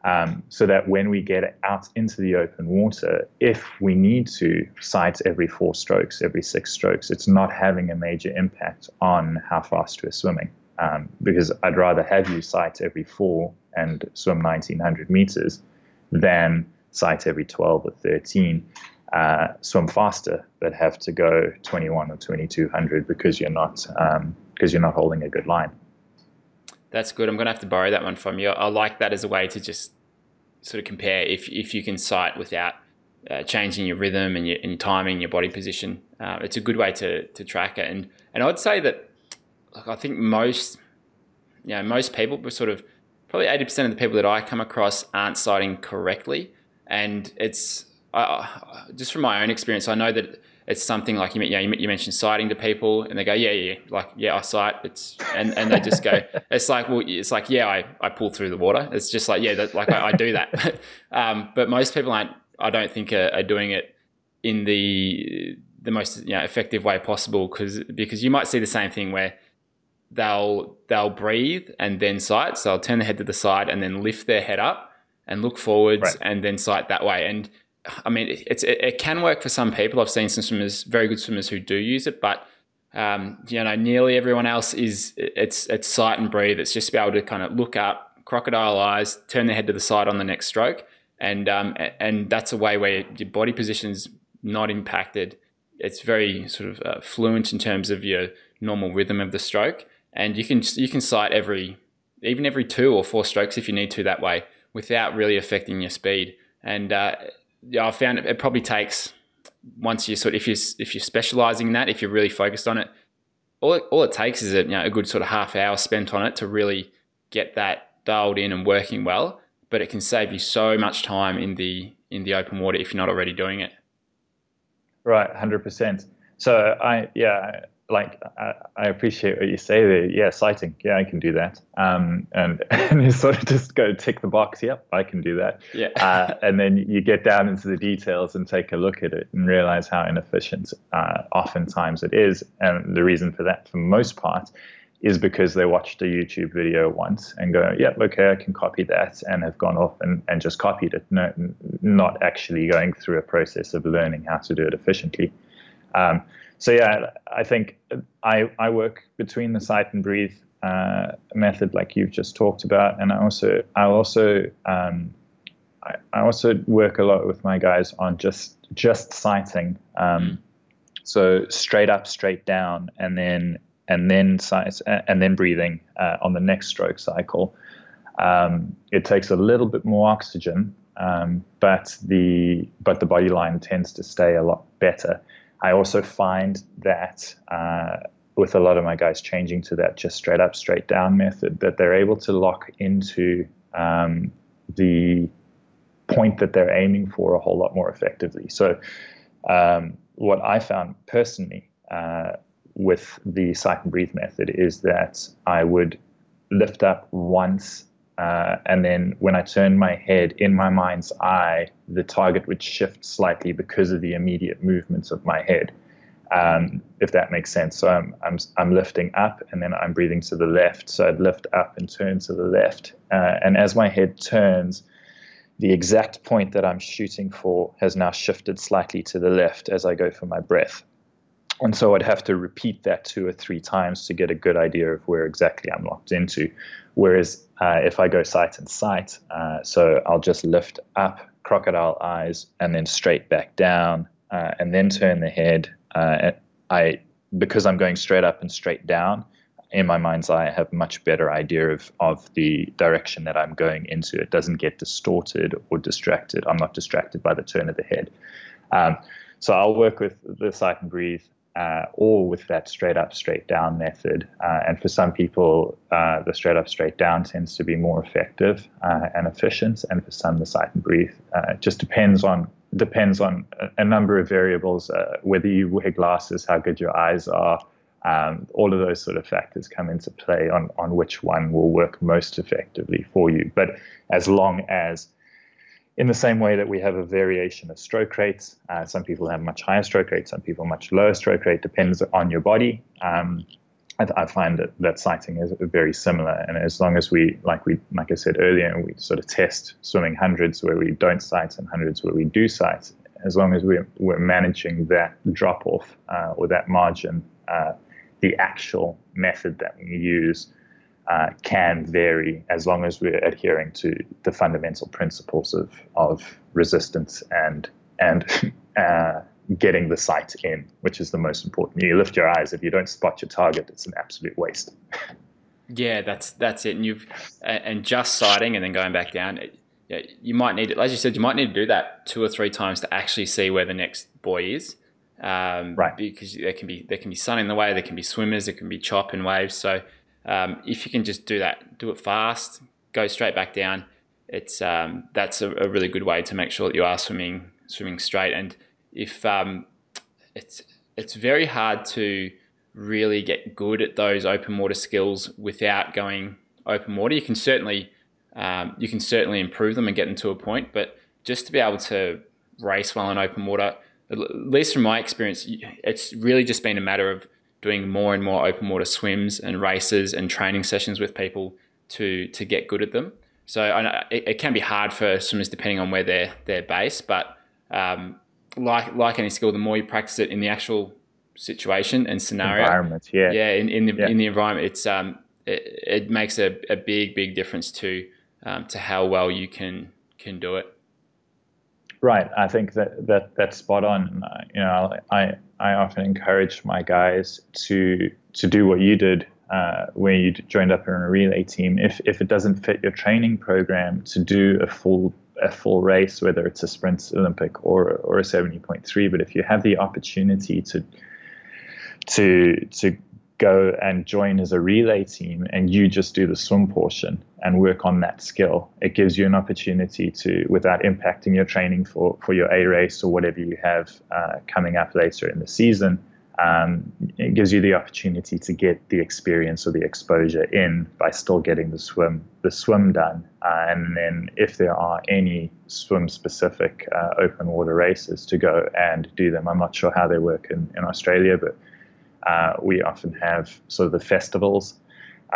Um, so that when we get out into the open water, if we need to sight every four strokes, every six strokes, it's not having a major impact on how fast we're swimming. Um, because I'd rather have you sight every four and swim 1900 meters than sight every 12 or 13 uh, swim faster but have to go 21 or 2200 because you're not because um, you're not holding a good line. That's good. I'm going to have to borrow that one from you. I like that as a way to just sort of compare if if you can sight without uh, changing your rhythm and your, and timing, your body position. Uh, it's a good way to to track it. And and I'd say that like, I think most you know most people were sort of probably 80% of the people that I come across aren't sighting correctly. And it's just from my own experience, I know that it's something like you, you, know, you mentioned sighting to people and they go, yeah, yeah, like, yeah, I sight. It's, and, and they just go, (laughs) it's like, well, it's like, yeah, I, I pull through the water. It's just like, yeah, that, like I, I do that. (laughs) um, but most people aren't, I don't think are, are doing it in the, the most you know, effective way possible because, because you might see the same thing where they'll they'll breathe and then sight. So they'll turn their head to the side and then lift their head up and look forwards right. and then sight that way. And I mean, it's it, it, can work for some people. I've seen some swimmers, very good swimmers, who do use it, but um, you know, nearly everyone else is it's it's sight and breathe. It's just to be able to kind of look up, crocodile eyes, turn their head to the side on the next stroke, and um, and that's a way where your body position's not impacted. It's very sort of uh, fluent in terms of your normal rhythm of the stroke and you can you can sight every even every two or four strokes if you need to that way without really affecting your speed. And uh, I found it, it, probably takes once you sort of, if you if you're specializing in that, if you're really focused on it, all it, all it takes is a, you know, a good sort of half hour spent on it to really get that dialed in and working well. But it can save you so much time in the in the open water if you're not already doing it. Right, hundred percent. So I yeah like I, I, appreciate what you say there. Yeah, sighting. Yeah, I can do that. Um, and (laughs) and you sort of just go tick the box. Yep, I can do that. Yeah. uh, and then you get down into the details and take a look at it and realize how inefficient uh, oftentimes it is. And the reason for that, for most part, is because they watched a YouTube video once and go, yep, okay, I can copy that, and have gone off and, and just copied it, no, not actually going through a process of learning how to do it efficiently. Um, so yeah, I think I I work between the sight and breathe uh, method, like you've just talked about, and I also I also um, I, I, also work a lot with my guys on just just sighting. Um, so straight up, straight down, and then and then sight and then breathing uh, on the next stroke cycle. Um, it takes a little bit more oxygen, um, but the but the body line tends to stay a lot better. I also find that uh, with a lot of my guys changing to that just straight up, straight down method, that they're able to lock into um, the point that they're aiming for a whole lot more effectively. So, um, what I found personally uh, with the sight and breathe method is that I would lift up once uh, and then when I turn my head in my mind's eye, the target would shift slightly because of the immediate movements of my head, um, if that makes sense. So I'm, I'm, I'm lifting up and then I'm breathing to the left. So I'd lift up and turn to the left. Uh, and as my head turns, the exact point that I'm shooting for has now shifted slightly to the left as I go for my breath. And so I'd have to repeat that two or three times to get a good idea of where exactly I'm locked into. Whereas uh, if I go sight and sight, uh, so I'll just lift up crocodile eyes and then straight back down uh, and then turn the head. Uh, I because I'm going straight up and straight down, in my mind's eye, I have much better idea of, of the direction that I'm going into. It doesn't get distorted or distracted. I'm not distracted by the turn of the head. Um, so I'll work with the sight and breathe uh, or with that straight up, straight down method. Uh, and for some people, uh, the straight up, straight down tends to be more effective uh, and efficient. And for some, the sight and breathe. Uh, it just depends on depends on a, a number of variables, uh, whether you wear glasses, how good your eyes are. Um, all of those sort of factors come into play on, on which one will work most effectively for you. But as long as in the same way that we have a variation of stroke rates. Uh, some people have much higher stroke rates, some people much lower stroke rate, depends on your body. Um, I, I, find that, that sighting is very similar. And as long as we, like we, like I said earlier, we sort of test swimming hundreds where we don't sight and hundreds where we do sight, as long as we're, we're managing that drop off uh, or that margin, uh, the actual method that we use uh, can vary as long as we're adhering to the fundamental principles of, of resistance and and (laughs) uh, getting the sight in, which is the most important. You lift your eyes. If you don't spot your target, it's an absolute waste. Yeah, that's that's it. And you've and just sighting and then going back down. Yeah, you might need, it, as you said, you might need to do that two or three times to actually see where the next buoy is. Um, right. Because there can be there can be sun in the way, there can be swimmers, there can be chop and waves. So um, if you can just do that, do it fast, go straight back down. It's um, that's a, a, really good way to make sure that you are swimming swimming straight. And if um, it's it's very hard to really get good at those open water skills without going open water. You can certainly um, you can certainly improve them and get them to a point, but just to be able to race well in open water, at least from my experience, it's really just been a matter of doing more and more open water swims and races and training sessions with people to to get good at them. So it, it, can be hard for swimmers depending on where they're they're based, but um, like like any skill, the more you practice it in the actual situation and scenario, environment, yeah, yeah, in, in the yeah. in the environment, it's um it, it makes a, a big big difference to um, to how well you can can do it. Right. I think that, that that's spot on. You know, I, I often encourage my guys to to do what you did uh, when you joined up in a relay team. If if it doesn't fit your training program, to do a full a full race, whether it's a sprint Olympic or or a seventy point three. But if you have the opportunity to to to go and join as a relay team and you just do the swim portion and work on that skill. It gives you an opportunity to, without impacting your training for, for your A race or whatever you have uh, coming up later in the season, um, it gives you the opportunity to get the experience or the exposure in by still getting the swim the swim done. Uh, and then if there are any swim specific uh, open water races to go and do them. I'm not sure how they work in, in Australia, but uh, we often have sort of the festivals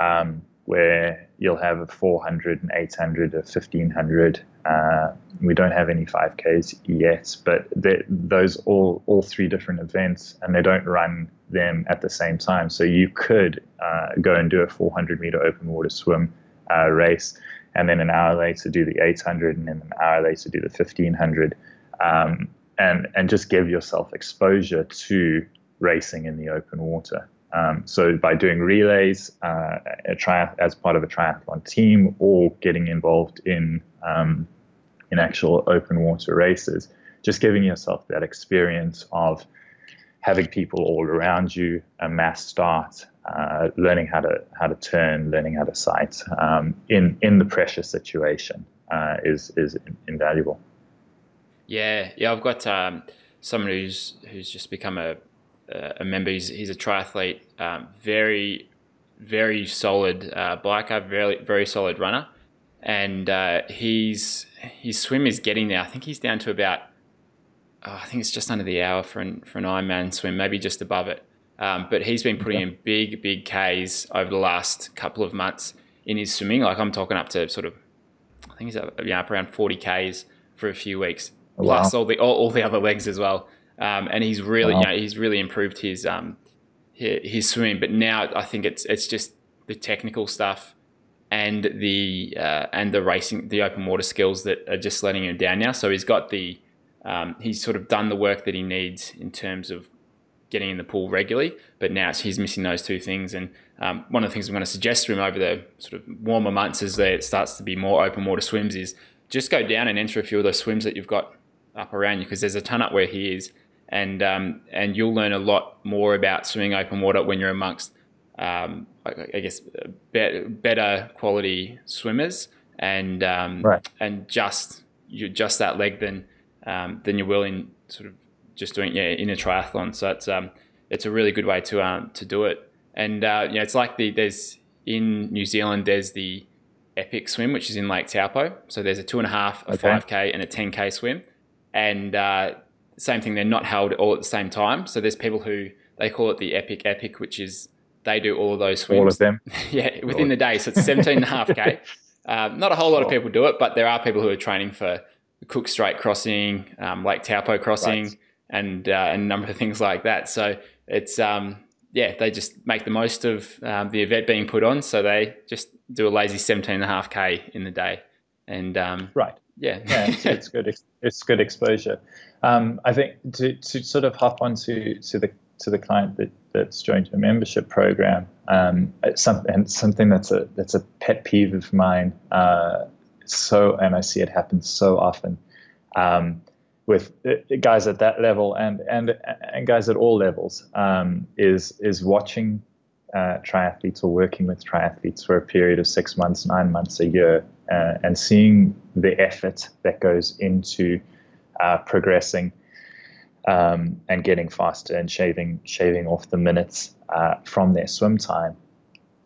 um, where you'll have a 400 and 800 or 1500 uh, we don't have any 5Ks yet, but those all all three different events, and they don't run them at the same time. So you could uh, go and do a 400 meter open water swim uh, race, and then an hour later do the 800, and then an hour later do the 1500, um, and and just give yourself exposure to racing in the open water. Um, so by doing relays uh, tri- as part of a triathlon team or getting involved in um, in actual open water races, just giving yourself that experience of having people all around you, a mass start, uh, learning how to how to turn, learning how to sight um, in in the pressure situation uh, is is invaluable. Yeah, yeah, I've got um, someone who's who's just become a a member. He's, he's a triathlete, um, very, very solid uh, biker, very, very solid runner. And uh, he's, his swim is getting there. I think he's down to about, oh, I think it's just under the hour for an, for an Ironman swim, maybe just above it. Um, but he's been putting in big, big Ks over the last couple of months in his swimming. Like I'm talking up to sort of, I think he's up, know, up around 40 Ks for a few weeks, oh, plus all the all, all the other legs as well. Um, and he's really, wow. you know, he's really improved his um, his swimming. But now I think it's it's just the technical stuff and the uh, and the racing, the open water skills that are just letting him down now. So he's got the um, he's sort of done the work that he needs in terms of getting in the pool regularly, but now he's missing those two things. And um, one of the things I'm going to suggest to him over the sort of warmer months as there starts to be more open water swims is just go down and enter a few of those swims that you've got up around you because there's a ton up where he is and um, and you'll learn a lot more about swimming open water when you're amongst, um, I, I, guess, be- better quality swimmers, and um, right. and just you just that leg than um, than you will in sort of just doing yeah in a triathlon. So it's um it's a really good way to um to do it, and uh, you know it's like the there's in New Zealand there's the epic swim which is in Lake Taupo. So there's a two and a half, a five k, and a ten k swim, and uh, same thing, they're not held all at the same time. So there's people who they call it the epic epic, which is they do all of those swims. All of them. (laughs) yeah, within the day. So it's 17 and a half K. (laughs) Um, not a whole lot of people do it, but there are people who are training for Cook Strait crossing, um, Lake Taupo crossing, right. and, uh, and a number of things like that. So it's, um, yeah, they just make the most of um, the event being put on. So they just do a lazy 17 and a half K in the day. And um, right. Yeah. yeah, it's, it's (laughs) good. It's good exposure. Um, I think to, to sort of hop onto to the to the client that, that's joined a membership program, um, it's something something that's a that's a pet peeve of mine. Uh, so and I see it happen so often um, with uh, guys at that level and and and guys at all levels um, is is watching uh, triathletes or working with triathletes for a period of six months, nine months, a year, uh, and seeing the effort that goes into uh, progressing um, and getting faster and shaving shaving off the minutes uh, from their swim time,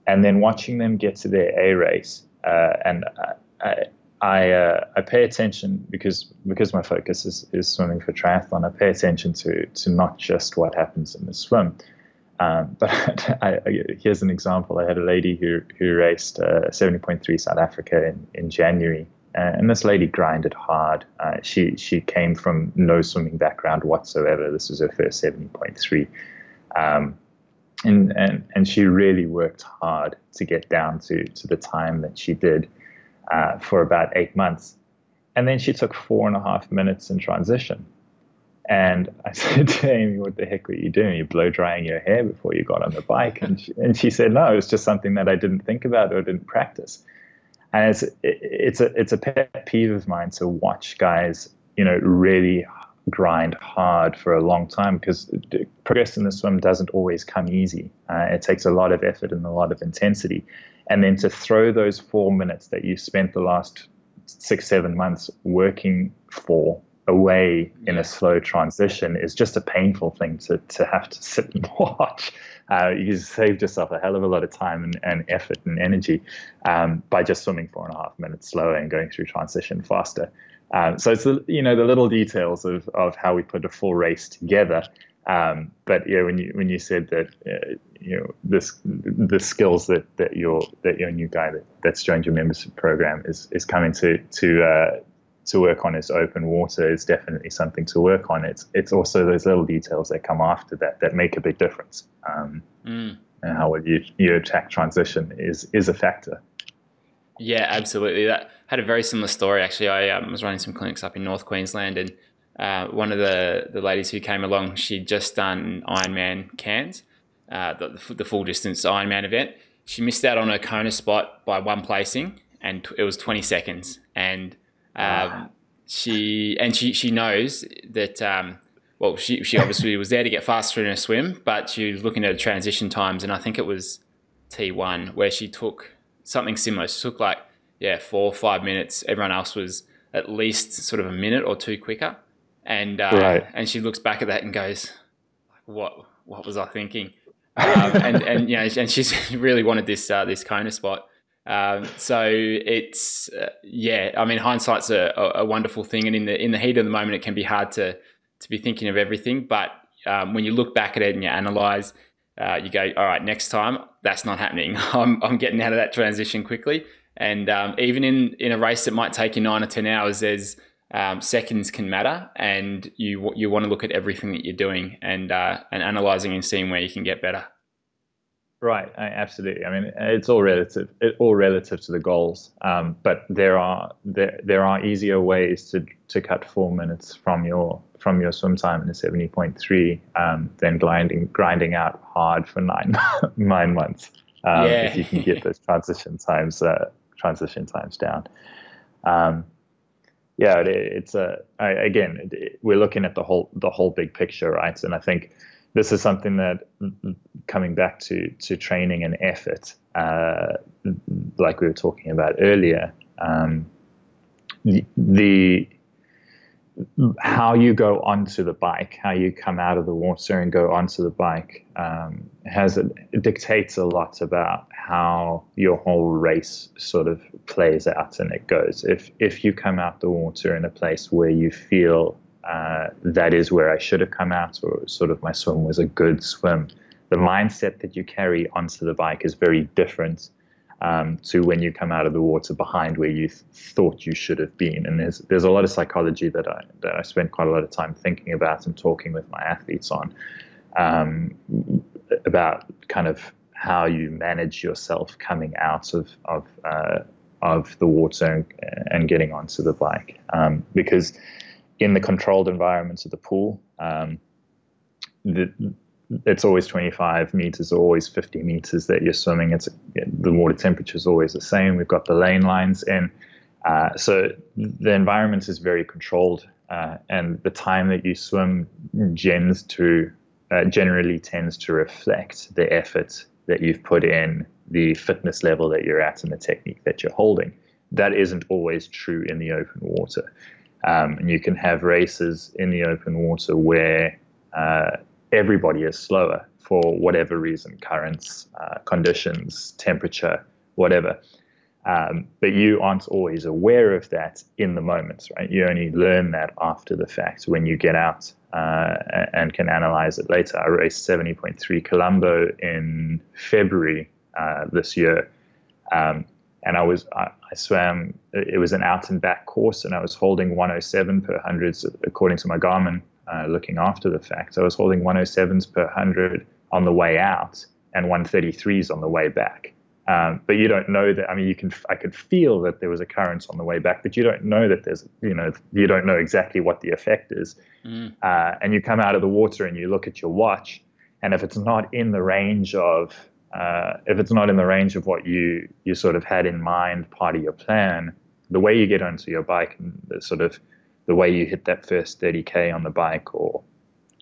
and then watching them get to their A race. Uh, and I I, uh, I, pay attention because because my focus is, is swimming for triathlon. I pay attention to to not just what happens in the swim. Um, (laughs) but I, I, here's an example. I had a lady who who raced uh, 70.3 South Africa in, in January, uh, and this lady grinded hard. Uh, she she came from no swimming background whatsoever. This was her first 70.3. Um, and, and, and she really worked hard to get down to, to the time that she did uh, for about eight months. And then she took four and a half minutes in transition. And I (laughs) said to Amy, what the heck were you doing? You blow drying your hair before you got on the bike? And she, and she said, no, it was just something that I didn't think about or didn't practice and it's it's a it's a pet peeve of mine to watch guys you know really grind hard for a long time because progress in the swim doesn't always come easy. Uh, it takes a lot of effort and a lot of intensity, and then to throw those four minutes that you spent the last six seven months working for away in a slow transition is just a painful thing to, to have to sit and (laughs) watch. Uh, you saved yourself a hell of a lot of time and, and effort and energy um, by just swimming four and a half minutes slower and going through transition faster. Um, so it's the, you know the little details of, of how we put a full race together. Um, but yeah, when you when you said that uh, you know this the skills that, that your that your new guy that, that's joined your membership program is is coming to to uh, to work on is open water is definitely something to work on. It's it's also those little details that come after that that make a big difference. Um, mm. And how you you attack transition is is a factor. Yeah, absolutely. That had a very similar story. Actually, I um, was running some clinics up in North Queensland, and uh, one of the the ladies who came along, she'd just done Ironman Cairns, uh, the, the full distance Ironman event. She missed out on her Kona spot by one placing, and it was 20 seconds. And um, she and she she knows that. Um, well, she she obviously was there to get faster in her swim, but she was looking at transition times, and I think it was T1 where she took something similar. She took like yeah four or five minutes. Everyone else was at least sort of a minute or two quicker, and uh, right. and she looks back at that and goes, "What what was I thinking?" um, and and you know, and she's (laughs) really wanted this uh, this Kona spot, um, so it's uh, yeah, I mean hindsight's a, a, wonderful thing, and in the in the heat of the moment, it can be hard to to be thinking of everything. But um, when you look back at it and you analyze, uh, you go, all right, next time that's not happening. (laughs) I'm I'm getting out of that transition quickly. And um, even in in a race that might take you nine or ten hours, there's um, seconds can matter, and you you want to look at everything that you're doing and uh, and analyzing and seeing where you can get better. Right, absolutely. I mean, it's all relative. It, all relative to the goals, um, but there are there there are easier ways to to cut four minutes from your from your swim time in a seventy point three um, than grinding grinding out hard for nine (laughs) nine months. Um, yeah. If you can get those transition times uh, transition times down. Um, yeah, it, it's a again it, we're looking at the whole the whole big picture, right? And I think this is something that coming back to to training and effort, uh, like we were talking about earlier, um, the, the how you go onto the bike, how you come out of the water and go onto the bike, um, has dictates a lot about how your whole race sort of plays out and it goes. If if you come out the water in a place where you feel uh, that is where I should have come out, or sort of my swim was a good swim. The mindset that you carry onto the bike is very different um, to when you come out of the water behind where you th- thought you should have been. And there's there's a lot of psychology that I that I spend quite a lot of time thinking about and talking with my athletes on um, about kind of how you manage yourself coming out of of uh, of the water and, and, getting onto the bike um, because in the controlled environments of the pool, um, the, it's always 25 meters, always 50 meters that you're swimming. It's the water temperature is always the same. We've got the lane lines in, uh, so the environment is very controlled, uh, and the time that you swim tends to uh, generally tends to reflect the effort that you've put in, the fitness level that you're at, and the technique that you're holding. That isn't always true in the open water. Um, and you can have races in the open water where uh, everybody is slower for whatever reason currents, uh, conditions, temperature, whatever. Um, but you aren't always aware of that in the moment, right? You only learn that after the fact when you get out uh, and can analyze it later. I raced 70.3 Colombo in February uh, this year. Um, and I was I, I, swam. It was an out and back course, and I was holding 107 per hundreds according to my Garmin. Uh, looking after the fact, I was holding 107s per hundred on the way out and 133s on the way back. Um, but you don't know that. I mean, you can. I could feel that there was a current on the way back, but you don't know that there's. You know, you don't know exactly what the effect is. Mm. Uh, and you come out of the water and you look at your watch, and if it's not in the range of uh, if it's not in the range of what you you sort of had in mind, part of your plan, the way you get onto your bike and the sort of the way you hit that first 30k on the bike or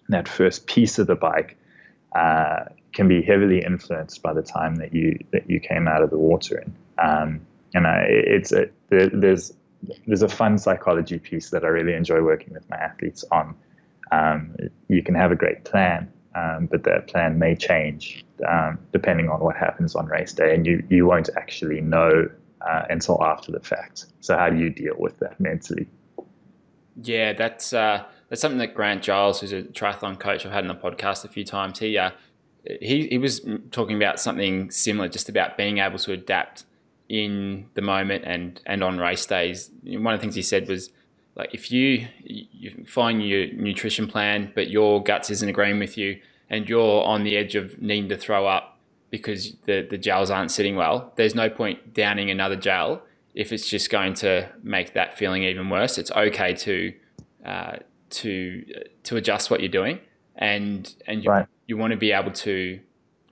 that first piece of the bike uh, can be heavily influenced by the time that you that you came out of the water in. Um, and I, it's a, there, there's there's a fun psychology piece that I really enjoy working with my athletes on. Um, you can have a great plan, um, but that plan may change um, depending on what happens on race day, and you you won't actually know uh, until after the fact. So how do you deal with that mentally? Yeah, that's uh, that's something that Grant Giles, who's a triathlon coach, I've had on the podcast a few times. He uh, he he was talking about something similar, just about being able to adapt in the moment and and on race days. One of the things he said was like if you you find your nutrition plan, but your guts isn't agreeing with you, and you're on the edge of needing to throw up because the the gels aren't sitting well. There's no point downing another gel if it's just going to make that feeling even worse. It's okay to uh, to to adjust what you're doing, and and you, right. you want to be able to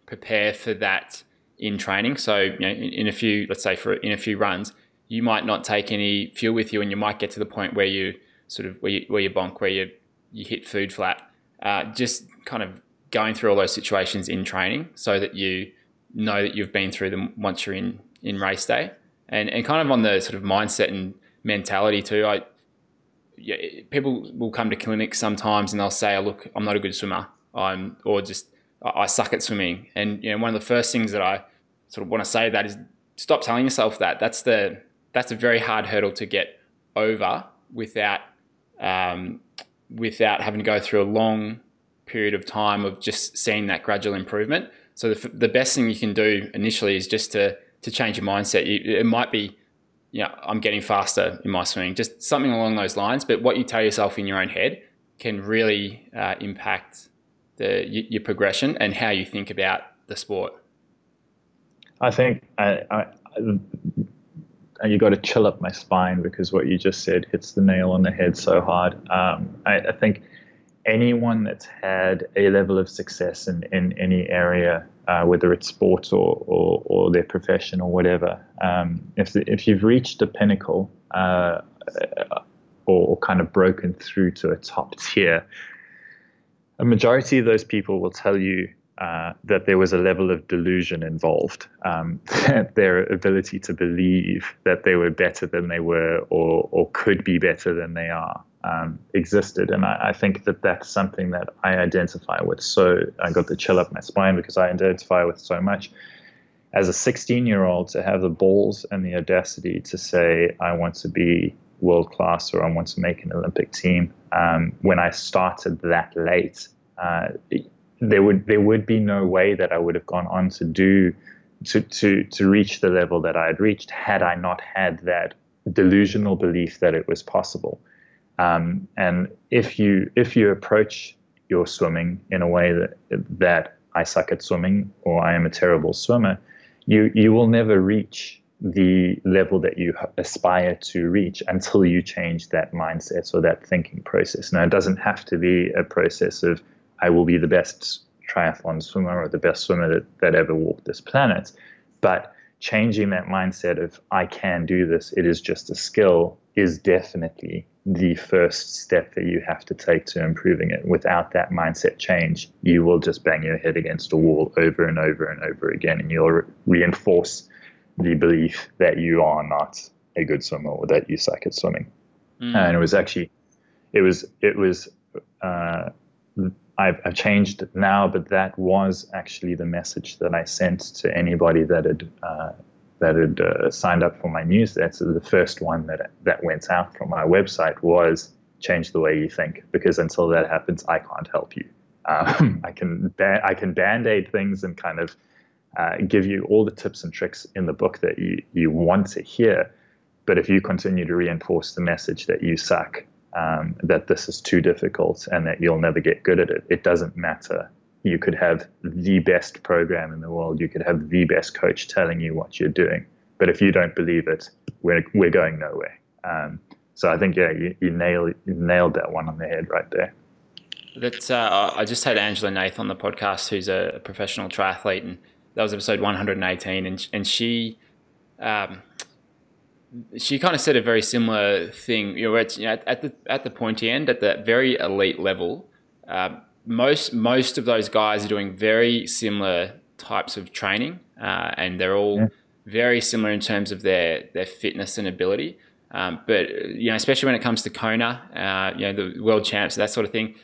prepare for that in training. So you know, in, in a few, let's say for in a few runs, you might not take any fuel with you, and you might get to the point where you sort of where you, where you bonk, where you you hit food flat. Uh, just kind of going through all those situations in training, so that you know that you've been through them once you're in in race day, and and kind of on the sort of mindset and mentality too. I yeah, people will come to clinics sometimes and they'll say, oh, "Look, I'm not a good swimmer," I'm or just I suck at swimming. And you know, one of the first things that I sort of want to say that is stop telling yourself that. That's the that's a very hard hurdle to get over without um, without having to go through a long period of time of just seeing that gradual improvement. So the, the best thing you can do initially is just to to change your mindset. You, it might be, you know, I'm getting faster in my swimming, just something along those lines. But what you tell yourself in your own head can really uh, impact the your progression and how you think about the sport. I think I, I you got to chill up my spine because what you just said hits the nail on the head so hard. Um, I, I, think anyone that's had a level of success in, in any area, uh, whether it's sports or, or, or, their profession or whatever, um, if, if you've reached a pinnacle uh, or, or kind of broken through to a top tier, a majority of those people will tell you uh, that there was a level of delusion involved, um, (laughs) their ability to believe that they were better than they were or, or could be better than they are um, existed. And I, I, think that that's something that I identify with. So I got the chill up my spine because I identify with so much. As a 16 year old, to have the balls and the audacity to say, I want to be world class or I want to make an Olympic team, um, when I started that late, uh, there would there would be no way that I would have gone on to do to to to reach the level that I had reached had I not had that delusional belief that it was possible. Um, and if you if you approach your swimming in a way that that I suck at swimming or I am a terrible swimmer, you you will never reach the level that you aspire to reach until you change that mindset or that thinking process. Now, it doesn't have to be a process of I will be the best triathlon swimmer or the best swimmer that, that ever walked this planet. But changing that mindset of I can do this, it is just a skill, is definitely the first step that you have to take to improving it. Without that mindset change, you will just bang your head against a wall over and over and over again, and you'll re- reinforce the belief that you are not a good swimmer or that you suck at swimming. Mm. And it was actually, it was, it was, uh, I've, I've, changed it now, but that was actually the message that I sent to anybody that had uh, that had uh, signed up for my newsletter. The first one that that went out from my website was change the way you think, because until that happens, I can't help you. Um, (laughs) I can ba- I can band aid things and kind of uh, give you all the tips and tricks in the book that you you want to hear. But if you continue to reinforce the message that you suck, um, that this is too difficult and that you'll never get good at it. It doesn't matter. You could have the best program in the world. You could have the best coach telling you what you're doing. But if you don't believe it, we're, we're going nowhere. Um, so I think, yeah, you, you, nailed, you nailed that one on the head right there. That's, uh, I just had Angela Naeth on the podcast, who's a professional triathlete, and that was episode 118. And, and she, um, she kind of said a very similar thing. You know, at, you know, at the at the pointy end, at the very elite level, uh, most most of those guys are doing very similar types of training, uh, and they're all yeah. very similar in terms of their their fitness and ability. Um, but you know, especially when it comes to Kona, uh, you know, the world champs, that sort of thing.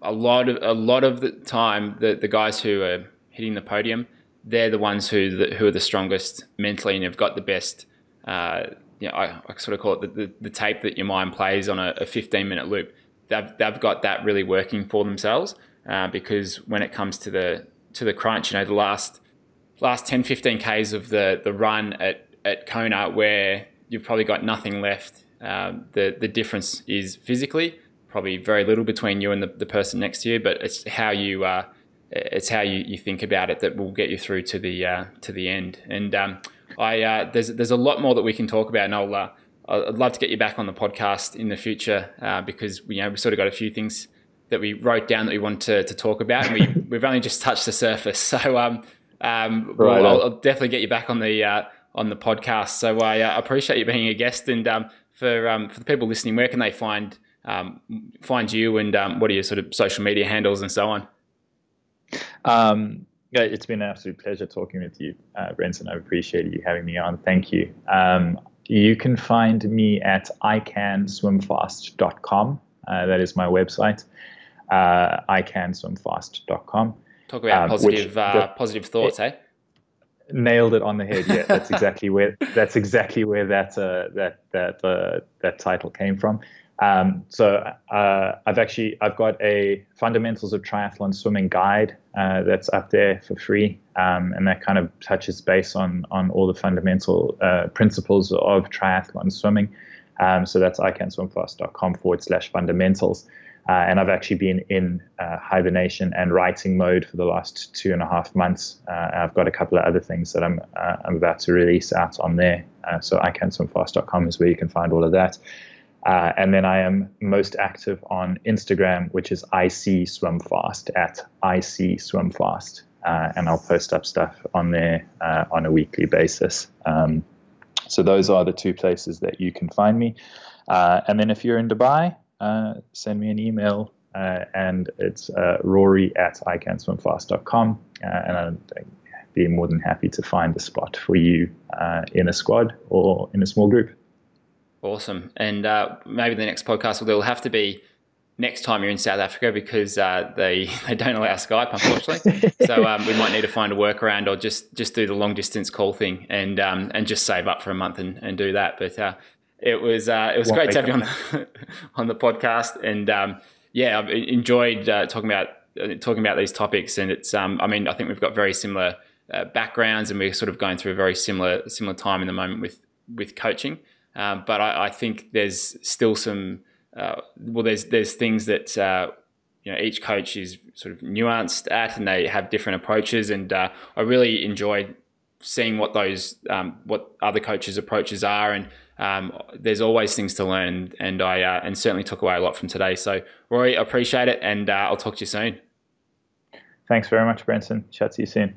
A lot of a lot of the time, the the guys who are hitting the podium, they're the ones who the, who are the strongest mentally and have got the best. Uh, you know, I, I, sort of call it the, the, the, tape that your mind plays on a, a 15 minute loop. They've, they've got that really working for themselves uh, because when it comes to the to the crunch, you know, the last last 10, 15 Ks of the, the run at, at Kona where you've probably got nothing left. Um, the, the difference is physically, probably very little between you and the, the person next to you, but it's how you, uh, it's how you, you think about it that will get you through to the, uh, to the end. And um, I, uh, there's, there's a lot more that we can talk about and I'll, uh, I'd love to get you back on the podcast in the future uh, because you know, we've sort of got a few things that we wrote down that we want to, to talk about. And we, (laughs) we've only just touched the surface. So um, um, right well, I'll, I'll, definitely get you back on the uh, on the podcast. So I uh, appreciate you being a guest. And um, for um, for the people listening, where can they find um, find you? And um, what are your sort of social media handles and so on? Um, yeah, it's been an absolute pleasure talking with you, uh, Brenton. I appreciate you having me on. Thank you. Um, you can find me at icanswimfast.com. Uh, that is my website, uh, icanswimfast.com. Talk about um, positive, uh, positive thoughts, it, eh? Nailed it on the head. Yeah, that's exactly where (laughs) that's exactly where that uh, that that uh, that title came from. Um, so uh, I've actually I've got a fundamentals of triathlon swimming guide uh, that's up there for free, um, and that kind of touches base on on all the fundamental uh, principles of triathlon swimming. Um, so that's icanswimfast.com forward slash fundamentals. Uh, and I've actually been in uh, hibernation and writing mode for the last two and a half months. Uh, I've got a couple of other things that I'm I'm about to release out on there. Uh, so icanswimfast.com is where you can find all of that. Uh, and then I am most active on Instagram, which is IC Swimfast at IC Swimfast. and I'll post up stuff on there on a weekly basis. Um, so those are the two places that you can find me. and then if you're in Dubai, uh, send me an email. Uh, and it's uh, rory at icanswimfast.com. Uh, and I'd be more than happy to find a spot for you uh, in a squad or in a small group. Awesome. And uh, maybe the next podcast will have to be next time you're in South Africa because uh, they (laughs) they don't allow Skype, unfortunately. (laughs) so um, we might need to find a workaround or just just do the long distance call thing and um, and just save up for a month and, and do that. But uh, it was uh, it was great to have you on the, (laughs) on the podcast, and um, yeah, I've enjoyed uh, talking about uh, talking about these topics. And it's um, I mean, I think we've got very similar uh, backgrounds, and we're sort of going through a very similar similar time in the moment with with coaching. Um, but I, I, think there's still some uh, well, there's there's things that uh, you know each coach is sort of nuanced at, and they have different approaches. And I really enjoy seeing what those um, what other coaches' approaches are and um, there's always things to learn, and I uh, and certainly took away a lot from today. So, Rory, appreciate it, and uh, I'll talk to you soon. Thanks very much, Brenton. Chat to you soon.